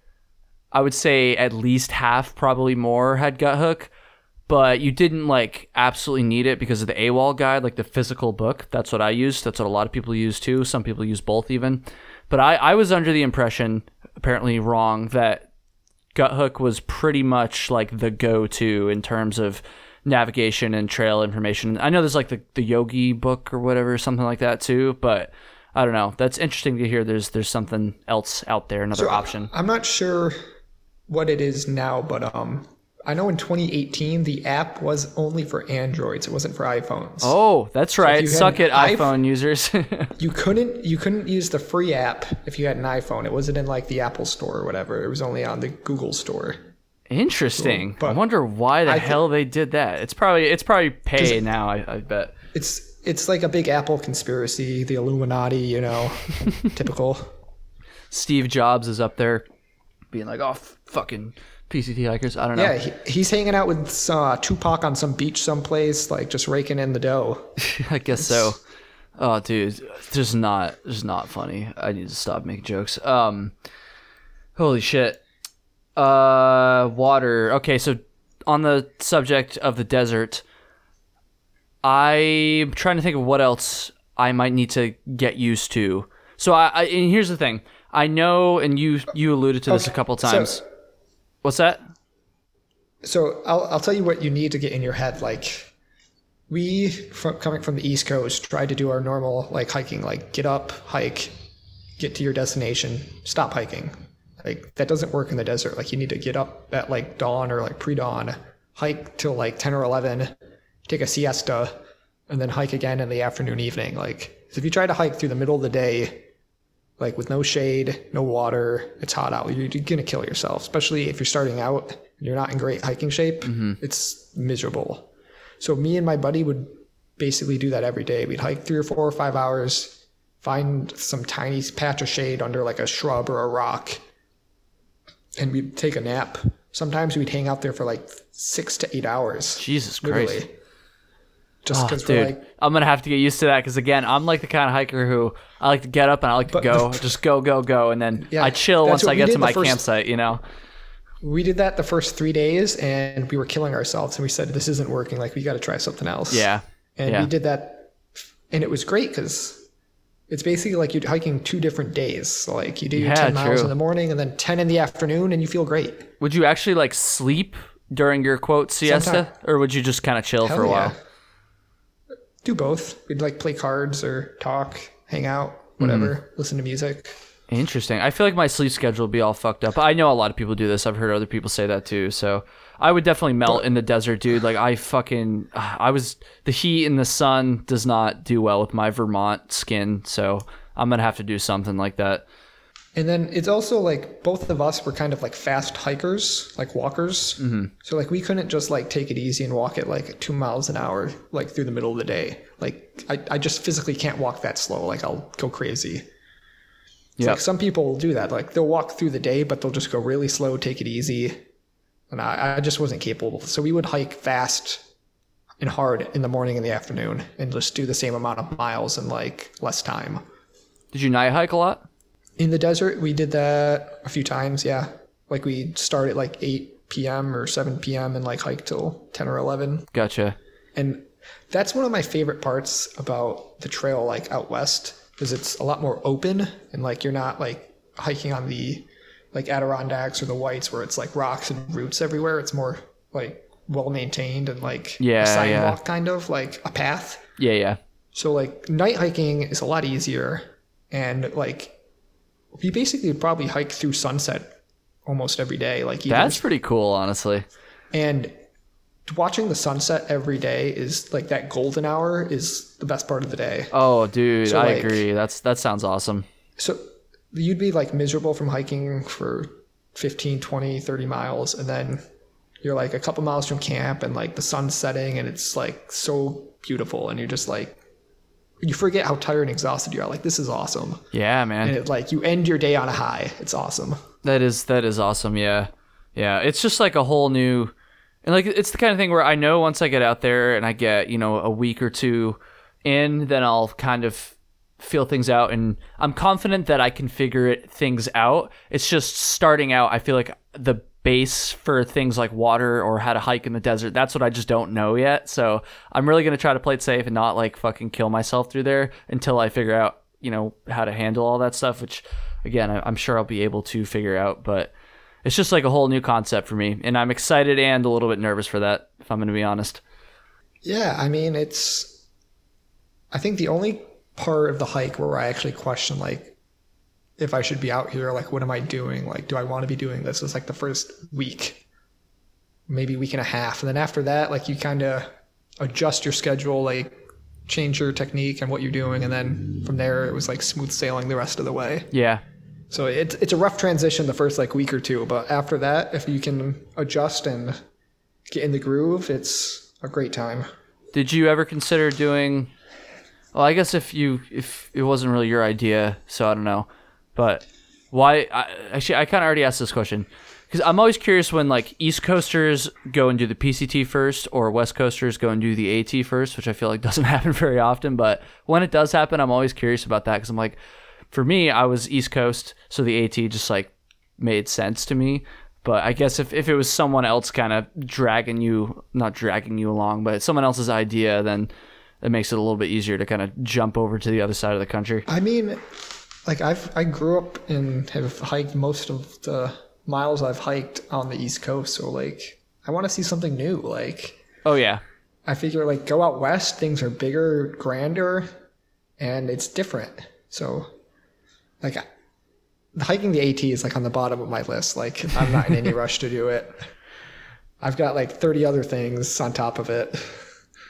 I would say at least half, probably more, had Guthook. but you didn't like absolutely need it because of the AWOL guide, like the physical book. That's what I used. That's what a lot of people use too. Some people use both even. But I, I was under the impression, apparently wrong, that Guthook was pretty much like the go to in terms of navigation and trail information. I know there's like the, the Yogi book or whatever, something like that too, but I don't know. That's interesting to hear there's there's something else out there, another So, option. I'm not sure what it is now, but um, I know in 2018 the app was only for Androids. It wasn't for iPhones. Oh, that's right. you Suck it, iPh- iPhone users. *laughs* You couldn't you couldn't use the free app if you had an iPhone. It wasn't in like the Apple Store or whatever. It was only on the Google Store. Interesting. I But wonder why the I hell they did that. It's probably it's probably pay now. I, I bet. It's it's like a big Apple conspiracy, the Illuminati, you know, *laughs* typical. Steve Jobs is up there, being like, "Oh, fucking PCT hikers." I don't know. Yeah, he, he's hanging out with uh, Tupac on some beach someplace, like just raking in the dough. *laughs* I guess so. Oh, dude, there's not, there's not funny. I need to stop making jokes. Um, holy shit. Uh, water. Okay, so on the subject of the desert, I'm trying to think of what else I might need to get used to. So I, I and here's the thing. I know, and you you alluded to this a Okay, couple so- times. What's that? So I'll I'll tell you what you need to get in your head. Like we, from, coming from the East Coast, tried to do our normal like hiking, like get up, hike, get to your destination, stop hiking. Like that doesn't work in the desert. Like you need to get up at like dawn or like pre-dawn, hike till like ten or eleven, take a siesta, and then hike again in the afternoon, evening. Like so if you try to hike through the middle of the day, like with no shade, no water, it's hot out. You're, you're gonna kill yourself, especially if you're starting out and you're not in great hiking shape. Mm-hmm. It's miserable. So me and my buddy would basically do that every day. We'd hike three or four or five hours, find some tiny patch of shade under like a shrub or a rock, and we'd take a nap. Sometimes we'd hang out there for like six to eight hours. Jesus Christ. Just ah, Oh, because dude, like, I'm gonna have to get used to that because again, I'm like the kind of hiker who I like to get up and I like to go, the- just go, go, go, and then Yeah, I chill once I get to my first- campsite. You know, we did that the first three days and we were killing ourselves and we said, this isn't working. Like, we got to try something else. yeah, And yeah. we did that, and it was great because it's basically like you're hiking two different days. Like you do your Yeah, 10 miles true. in the morning and then 10 in the afternoon, and you feel great. Would you actually like sleep during your quote siesta, Sometime- or would you just kind of chill Hell for a yeah. while? Do both. We'd like play cards or talk, hang out, whatever, Mm-hmm. listen to music. Interesting. I feel like my sleep schedule would be all fucked up. I know a lot of people do this. I've heard other people say that too. So I would definitely melt in the desert, dude. Like I fucking, I was the heat and the sun does not do well with my Vermont skin. So I'm gonna have to do something like that. And then it's also like both of us were kind of like fast hikers, like walkers. Mm-hmm. So like we couldn't just like take it easy and walk at like two miles an hour, like through the middle of the day. Like I, I just physically can't walk that slow. Like I'll go crazy. Yeah. like some people will do that. Like they'll walk through the day, but they'll just go really slow, take it easy. And I, I just wasn't capable. So we would hike fast and hard in the morning and the afternoon and just do the same amount of miles in like less time. Did you night hike a lot? In the desert, we did that a few times. Yeah, like we start at like 8 p.m. or 7 p.m. and like hike till 10 or 11. Gotcha. And that's one of my favorite parts about the trail, like out west, is it's a lot more open and like you're not like hiking on the like Adirondacks or the Whites where it's like rocks and roots everywhere. It's more like well maintained and like Yeah, a sidewalk yeah. kind of like a path. Yeah, yeah. So like night hiking is a lot easier and like we basically would probably hike through sunset almost every day. Like That's pretty cool, honestly. and watching the sunset every day is like that golden hour is the best part of the day. Oh, dude, So, I like- agree. That's that sounds awesome. So you'd be like miserable from hiking for 15, 20, 30 miles and then you're like a couple miles from camp and like the sun's setting and it's like so beautiful and you're just like you forget how tired and exhausted you are. Like this is awesome. Yeah, man. and it like you end your day on a high. It's awesome. That is that is awesome. Yeah, yeah. It's just like a whole new, and like it's the kind of thing where I know once I get out there and I get you know a week or two in, then I'll kind of feel things out, and I'm confident that I can figure it things out. It's just starting out. I feel like the base for things like water or how to hike in the desert. That's what I just don't know yet. So I'm really gonna try to play it safe and not like fucking kill myself through there until I figure out you know how to handle all that stuff. Which again, I'm sure I'll be able to figure out, but. It's just like a whole new concept for me, and I'm excited and a little bit nervous for that, if I'm going to be honest. Yeah, I mean, it's. I think the only part of the hike where I actually question, like, if I should be out here, like, what am I doing? Like, do I want to be doing this? It's like the first week, maybe week and a half. And then after that, like, you kind of adjust your schedule, like, change your technique and what you're doing. And then from there, it was like smooth sailing the rest of the way. Yeah, So it's it's a rough transition the first like week or two, but after that, if you can adjust and get in the groove, it's a great time. Did you ever consider doing? Well, I guess if you if it wasn't really your idea, so I don't know. But why? I, actually, I kind of already asked this question because I'm always curious when like East Coasters go and do the PCT first, or West Coasters go and do the AT first, which I feel like *laughs* doesn't happen very often. But when it does happen, I'm always curious about that because I'm like, for me, I was East Coast, so the AT just like made sense to me. But I guess if, if it was someone else kind of dragging you, not dragging you along, but someone else's idea, then it makes it a little bit easier to kind of jump over to the other side of the country. I mean, like I've I grew up and have hiked most of the miles I've hiked on the East Coast, so like I want to see something new. Like Oh, yeah. I figure like go out west, things are bigger, grander, and it's different. So like hiking the AT is like on the bottom of my list. Like I'm not in any *laughs* rush to do it. I've got like 30 other things on top of it.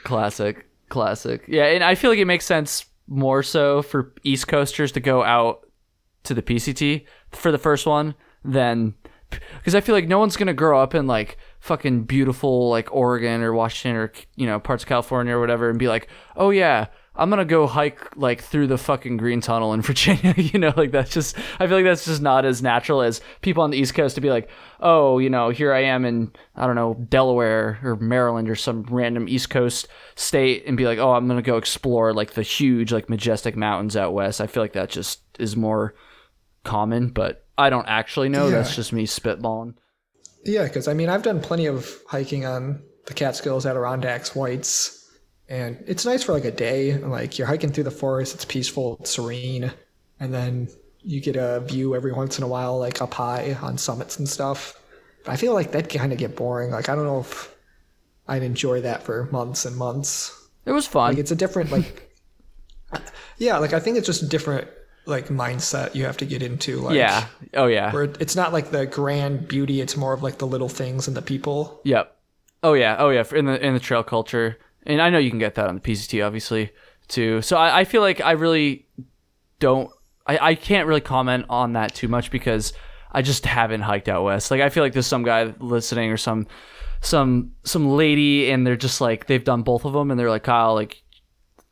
Classic. Classic. Yeah, and I feel like it makes sense more so for East Coasters to go out to the PCT for the first one than because I feel like no one's gonna grow up in like fucking beautiful like Oregon or Washington or you know parts of California or whatever and be like, oh yeah, I'm gonna go hike like through the fucking Green Tunnel in *laughs* Virginia. *laughs* you know, like that's just I feel like that's just not as natural as people on the East Coast to be like, oh, you know, here I am in I don't know Delaware or Maryland or some random East Coast state and be like, oh, I'm gonna go explore like the huge like majestic mountains out west. I feel like that just is more common, but I don't actually know. Yeah. That's just me spitballing. Yeah, because I mean, I've done plenty of hiking on the Catskills, Adirondacks, Whites, and it's nice for like a day. Like you're hiking through the forest, it's peaceful, it's serene, and then you get a view every once in a while, like up high on summits and stuff. But I feel like that kind of get boring. Like I don't know if I'd enjoy that for months and months. It was fun. Like it's a different like, *laughs* yeah, like I think it's just a different like mindset you have to get into. Like, yeah. Oh yeah. where it's not like the grand beauty it's more of like the little things and the people Yep. Oh yeah. Oh yeah. In the in the trail culture, and I know you can get that on the PCT, obviously too. So I, I feel like I really don't. I, I can't really comment on that too much because I just haven't hiked out west. Like I feel like there's some guy listening or some some some lady, and they're just like they've done both of them, and they're like Kyle, like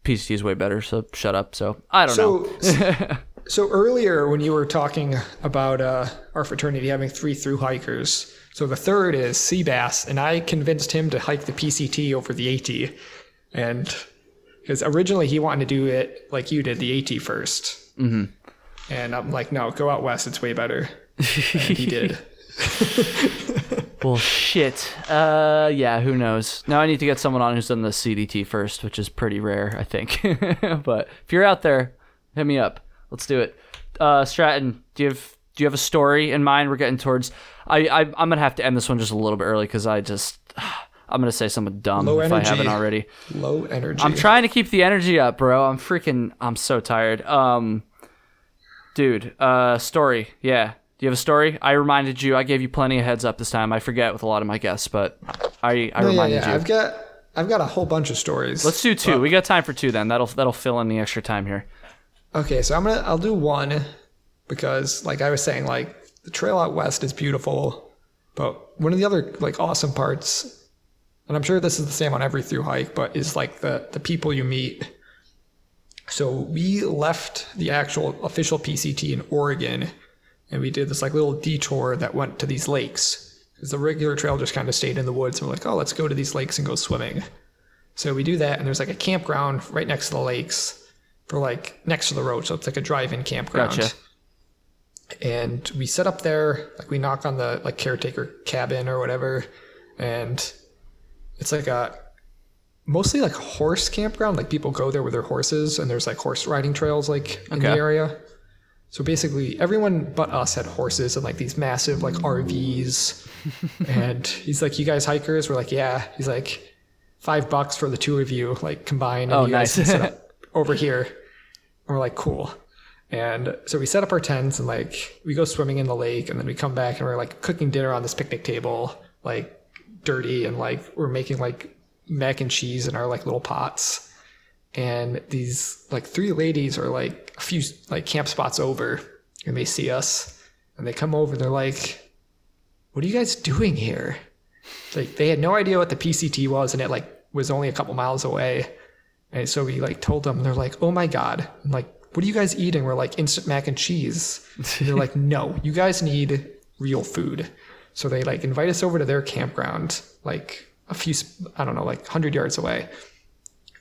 PCT is way better. So shut up. So I don't know. so *laughs* so earlier when you were talking about uh, our fraternity having three through hikers so the third is Seabass and I convinced him to hike the PCT over the AT and because originally he wanted to do it like you did the AT 1st mm-hmm. and I'm like no go out west it's way better and he did *laughs* *laughs* Well, shit. Uh, yeah, who knows? Now I need to get someone on who's done the CDT first, which is pretty rare, I think. *laughs* but if you're out there, hit me up. Let's do it. Uh, Stratton, do you have do you have a story in mind? We're getting towards. I, I I'm gonna have to end this one just a little bit early because I just *sighs* I'm gonna say something dumb Low if I haven't already. low energy I'm trying to keep the energy up, bro. I'm freaking. I'm so tired. Um, dude. Uh, story. Yeah. Do you have a story? I reminded you. I gave you plenty of heads up this time. I forget with a lot of my guests, but I I No, reminded yeah. you. I've got I've got a whole bunch of stories Let's do two. we got time for two then. That'll that'll fill in the extra time here. Okay, so I'm gonna I'll do one because like I was saying, like the trail out west is beautiful, but one of the other like awesome parts, and I'm sure this is the same on every through hike, but is like the the people you meet. So we left the actual official PCT in Oregon, and we did this like little detour that went to these lakes. Because the regular trail just kind of stayed in the woods, and we're like, oh, let's go to these lakes and go swimming. So we do that, and there's like a campground right next to the lakes for like next to the road, so it's like a drive-in campground. Gotcha. And we set up there. Like we knock on the like caretaker cabin or whatever, and it's like a mostly like horse campground. Like people go there with their horses, and there's like horse riding trails like in the area. So basically, everyone but us had horses and like these massive like RVs. *laughs* and he's like, "You guys hikers?" We're like, "Yeah." He's like, five bucks for the two of you, like combined. And Oh, you guys nice. can sit up *laughs* over here." And we're like, "Cool." And so we set up our tents and like we go swimming in the lake, and then we come back and we're like cooking dinner on this picnic table, like dirty, and like we're making like mac and cheese in our like little pots. And these like three ladies are like a few like camp spots over, and they see us, and they come over. And they're like, "What are you guys doing here?" Like they had no idea what the PCT was, and it like was only a couple miles away. And so we like told them, they're like, "Oh my god!" And like, "What are you guys eating?" We're like, "Instant mac and cheese." And they're like, "No, you guys need real food." So they like invite us over to their campground, like a few, I don't know, like hundred yards away,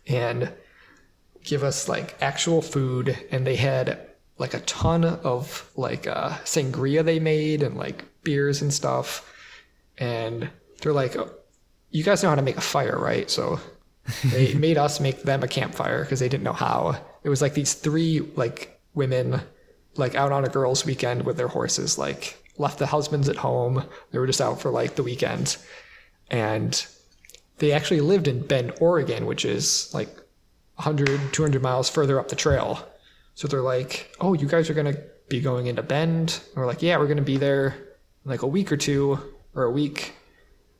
and give us like actual food. And they had like a ton of like uh, sangria they made and like beers and stuff. And they're like, "Oh, "You guys know how to make a fire, right?" So they *laughs* made us make them a campfire because they didn't know how. It was like these three like women like out on a girls' weekend with their horses, like left the husbands at home. They were just out for like the weekend. And they actually lived in Bend, Oregon, which is like 100, 200 miles further up the trail. So they're like, oh, you guys are going to be going into Bend? And we're like, yeah, we're going to be there like a week or two or a week.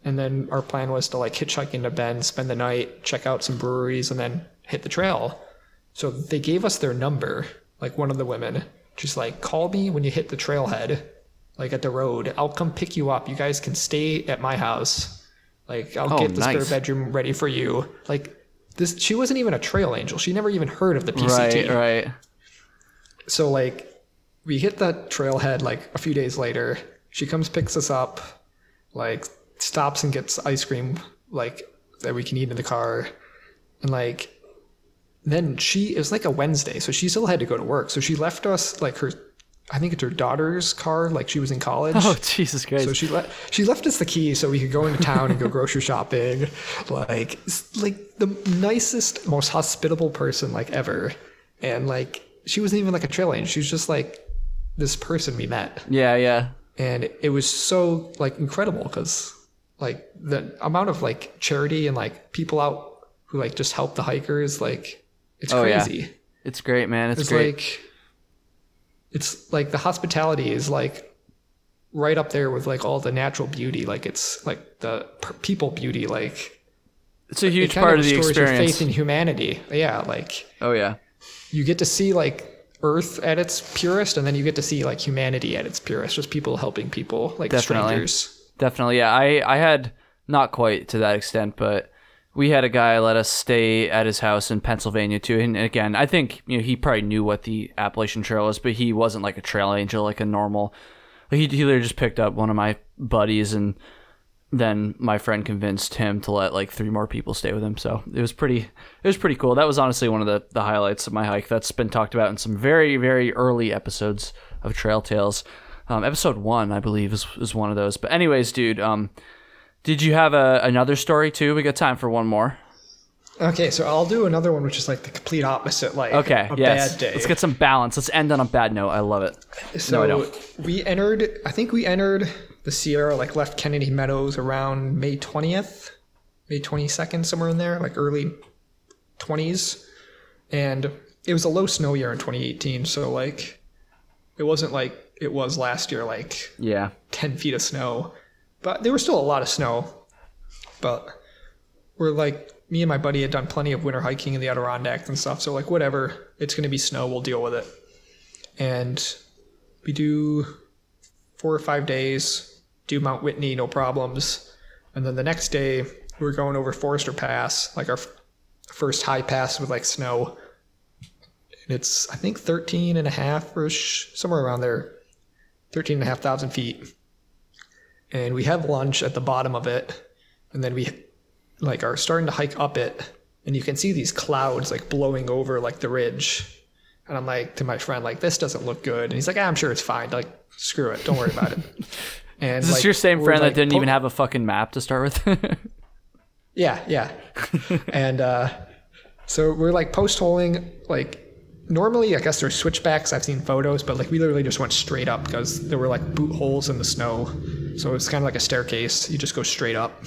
And then our plan was to like hitchhike into Bend, spend the night, check out some breweries, and then hit the trail. So they gave us their number, like one of the women. Just like, call me when you hit the trailhead, like at the road. I'll come pick you up. You guys can stay at my house. Like, I'll Oh, get the spare bedroom ready for you. Like, this, she wasn't even a trail angel. She never even heard of the PCT. Right, right. So like we hit that trailhead like a few days later. She comes picks us up, like stops and gets ice cream like that we can eat in the car. And like then she it was like a Wednesday, so she still had to go to work. So she left us like her I think it's her daughter's car, like she was in college. Oh, Jesus Christ. So she le- she left us the key so we could go into town and go grocery shopping. *laughs* Like like the nicest, most hospitable person like ever. And like she wasn't even like a trail angel. She was just like this person we met. yeah, yeah. And it was so like incredible because like the amount of like charity and like people out who like just help the hikers, like it's Oh, yeah. crazy. It's great, man. It's, It's great. like it's like the hospitality is like right up there with like all the natural beauty. Like it's like the per- people beauty. Like it's a huge kind part of the restores your experience. faith in humanity. Yeah, like oh yeah. you get to see like Earth at its purest, and then you get to see like humanity at its purest. Just people helping people, like Definitely. strangers. Definitely, yeah. I I had not quite to that extent, but we had a guy let us stay at his house in Pennsylvania too. And again, I think you know he probably knew what the Appalachian Trail was, but he wasn't like a trail angel, like a normal. He, he literally just picked up one of my buddies, and then my friend convinced him to let like three more people stay with him. So it was pretty, it was pretty cool. That was honestly one of the the highlights of my hike. That's been talked about in some very very early episodes of Trail Tales. Um, episode one, I believe, is, is one of those. But anyways, dude, um, did you have a, another story too? We got time for one more. Okay, so I'll do another one, which is like the complete opposite. Like Okay, a yes. bad day. Let's get some balance. Let's end on a bad note. I love it. So I don't. we entered. I think we entered the Sierra, like left Kennedy Meadows around May twentieth, May twenty second, somewhere in there, like early twenties, and it was a low snow year in twenty eighteen. So like, it wasn't like it was last year, like Yeah. ten feet of snow, but there was still a lot of snow. But we're like, me and my buddy had done plenty of winter hiking in the Adirondacks and stuff. So like, whatever, it's gonna be snow. We'll deal with it. And we do four or five days, do Mount Whitney, no problems. And then the next day, we're going over Forester Pass, like our f- first high pass with like snow. And it's, I think, 13 and a half or somewhere around there, 13 and a half thousand feet. And we have lunch at the bottom of it. And then we like are starting to hike up it. And you can see these clouds like blowing over like the ridge. And I'm like to my friend, like, this doesn't look good. And he's like, ah, I'm sure it's fine. Like, screw it. Don't worry about it. *laughs* And Is this like, your same friend like, that didn't po- even have a fucking map to start with? *laughs* Yeah, yeah. *laughs* and uh, so we're like post holing. Like normally, I guess there's switchbacks. I've seen photos, but like we literally just went straight up because there were like boot holes in the snow. So it's kind of like a staircase. You just go straight up.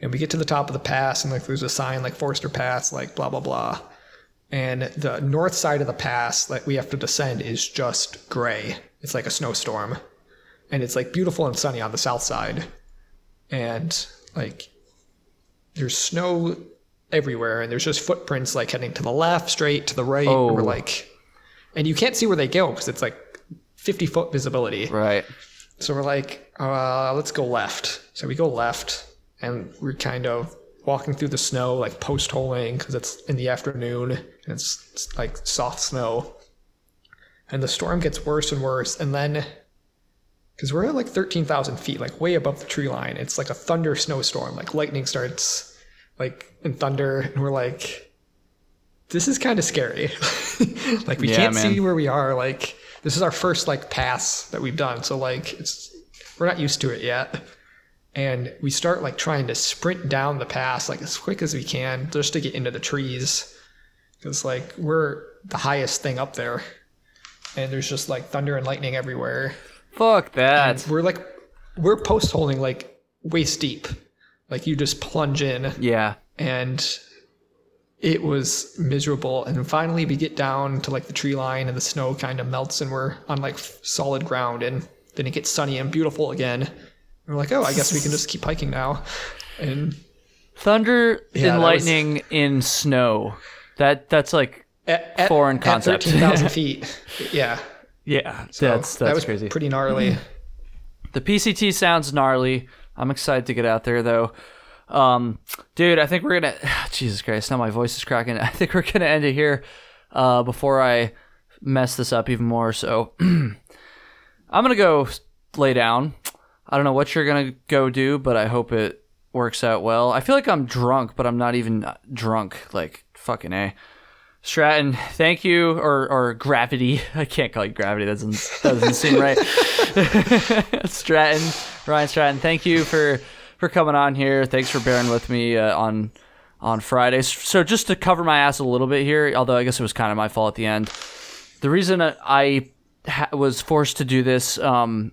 And we get to the top of the pass, and like there's a sign like Forester Pass, like blah blah blah. And the north side of the pass that we have to descend is just gray. It's like a snowstorm, and it's like beautiful and sunny on the south side. And like there's snow everywhere and there's just footprints like heading to the left straight to the right Oh. or like and you can't see where they go because it's like 50 foot visibility right. so we're like uh, let's go left so we go left and we're kind of walking through the snow like post holing because it's in the afternoon and it's, it's like soft snow and the storm gets worse and worse and then because we're at like 13,000 feet, like way above the tree line. It's like a thunder snowstorm. Like lightning starts, like in thunder, and we're like, this is kind of scary. *laughs* like we Yeah, can't man. see where we are. Like this is our first like pass that we've done, so like it's we're not used to it yet. And we start like trying to sprint down the pass like as quick as we can just to get into the trees, because like we're the highest thing up there, and there's just like thunder and lightning everywhere. Fuck that. We're like, we're post holing like waist deep. Like you just plunge in Yeah. and it was miserable. And finally we get down to like the tree line and the snow kind of melts and we're on like solid ground and then it gets sunny and beautiful again. And we're like, oh, I guess we can just keep hiking now. And Thunder Yeah, and that was- lightning in snow. That that's like at, at, Foreign at concept. 13,000 *laughs* feet. Yeah. yeah, So that's that was crazy. pretty gnarly. The PCT sounds gnarly. I'm excited to get out there though. Um, dude, I think we're gonna. *sighs* Jesus Christ, now my voice is cracking. *laughs* I think we're gonna end it here. Uh, before I mess this up even more. So *clears throat* I'm gonna go lay down. I don't know what you're gonna go do, but I hope it works out well. I feel like I'm drunk, but I'm not even uh, drunk. Like fucking a. Stratton, thank you, or or gravity. *laughs* I can't call you gravity. That doesn't that doesn't seem right. *laughs* Stratton, Ryan Stratton, thank you for for coming on here. Thanks for bearing with me uh, on on Fridays. So just to cover my ass a little bit here, although I guess it was kind of my fault at the end. The reason I- I ha- was forced to do this um,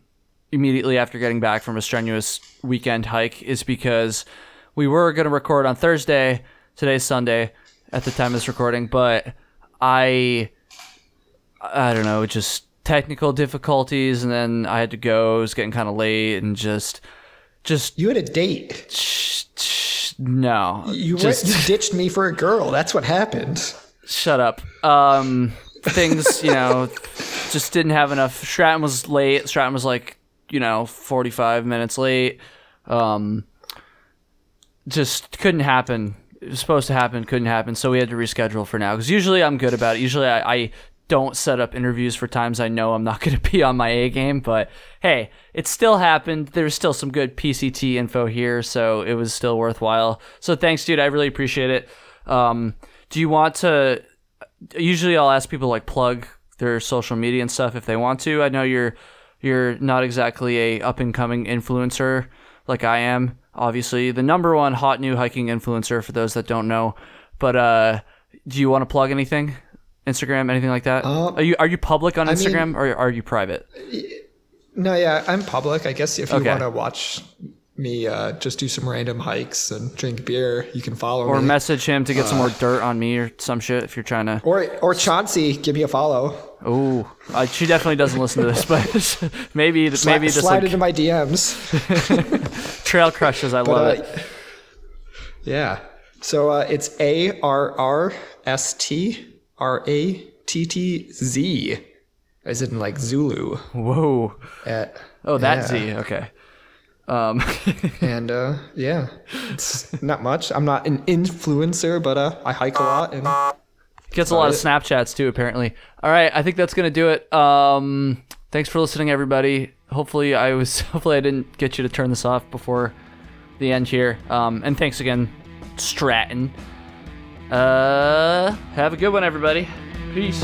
immediately after getting back from a strenuous weekend hike is because we were going to record on Thursday. Today's Sunday at the time of this recording, but I I don't know, just technical difficulties, and then I had to go. It was getting kind of late, and just just You had a date. sh- sh- no, You, just went, you ditched me for a girl. That's what happened. shut up. Um, things you know, just didn't have enough. Stratton was late. Stratton was like you know forty five minutes late. Um, just couldn't happen. Was supposed to happen, couldn't happen. So we had to reschedule for now. Because usually I'm good about it. Usually I, I don't set up interviews for times I know I'm not going to be on my A game. But hey, it still happened. There's still some good PCT info here, so it was still worthwhile. So thanks, dude. I really appreciate it. Um, do you want to? Usually I'll ask people like plug their social media and stuff if they want to. I know you're you're not exactly a up and coming influencer like I am. Obviously, the number one hot new hiking influencer for those that don't know. But uh, do you want to plug anything? Instagram, anything like that? Uh, are you are you public on mean- Instagram or are you private? No, yeah, I'm public. I guess if you Okay. want to watch me uh, just do some random hikes and drink beer, you can follow Or me. message him to get some more dirt on me or some shit if you're trying to. or or Chauncey, give me a follow. Oh, uh, she definitely doesn't listen to this, but *laughs* maybe maybe Slide, this slide like into my DMs. *laughs* trail crushes. I love Uh, it. yeah. So uh, it's A R R S T R A T T Z, as in like Zulu. Whoa. At, Oh, that yeah. Z. Okay. Um, *laughs* And uh, yeah, it's not much. I'm not an influencer, but uh, I hike a lot and gets a lot of Snapchats too, apparently. All right, I think that's gonna do it. Um, thanks for listening, everybody. Hopefully, I was *laughs* hopefully I didn't get you to turn this off before the end here. Um, and thanks again, Stratton. Uh, have a good one, everybody. Peace.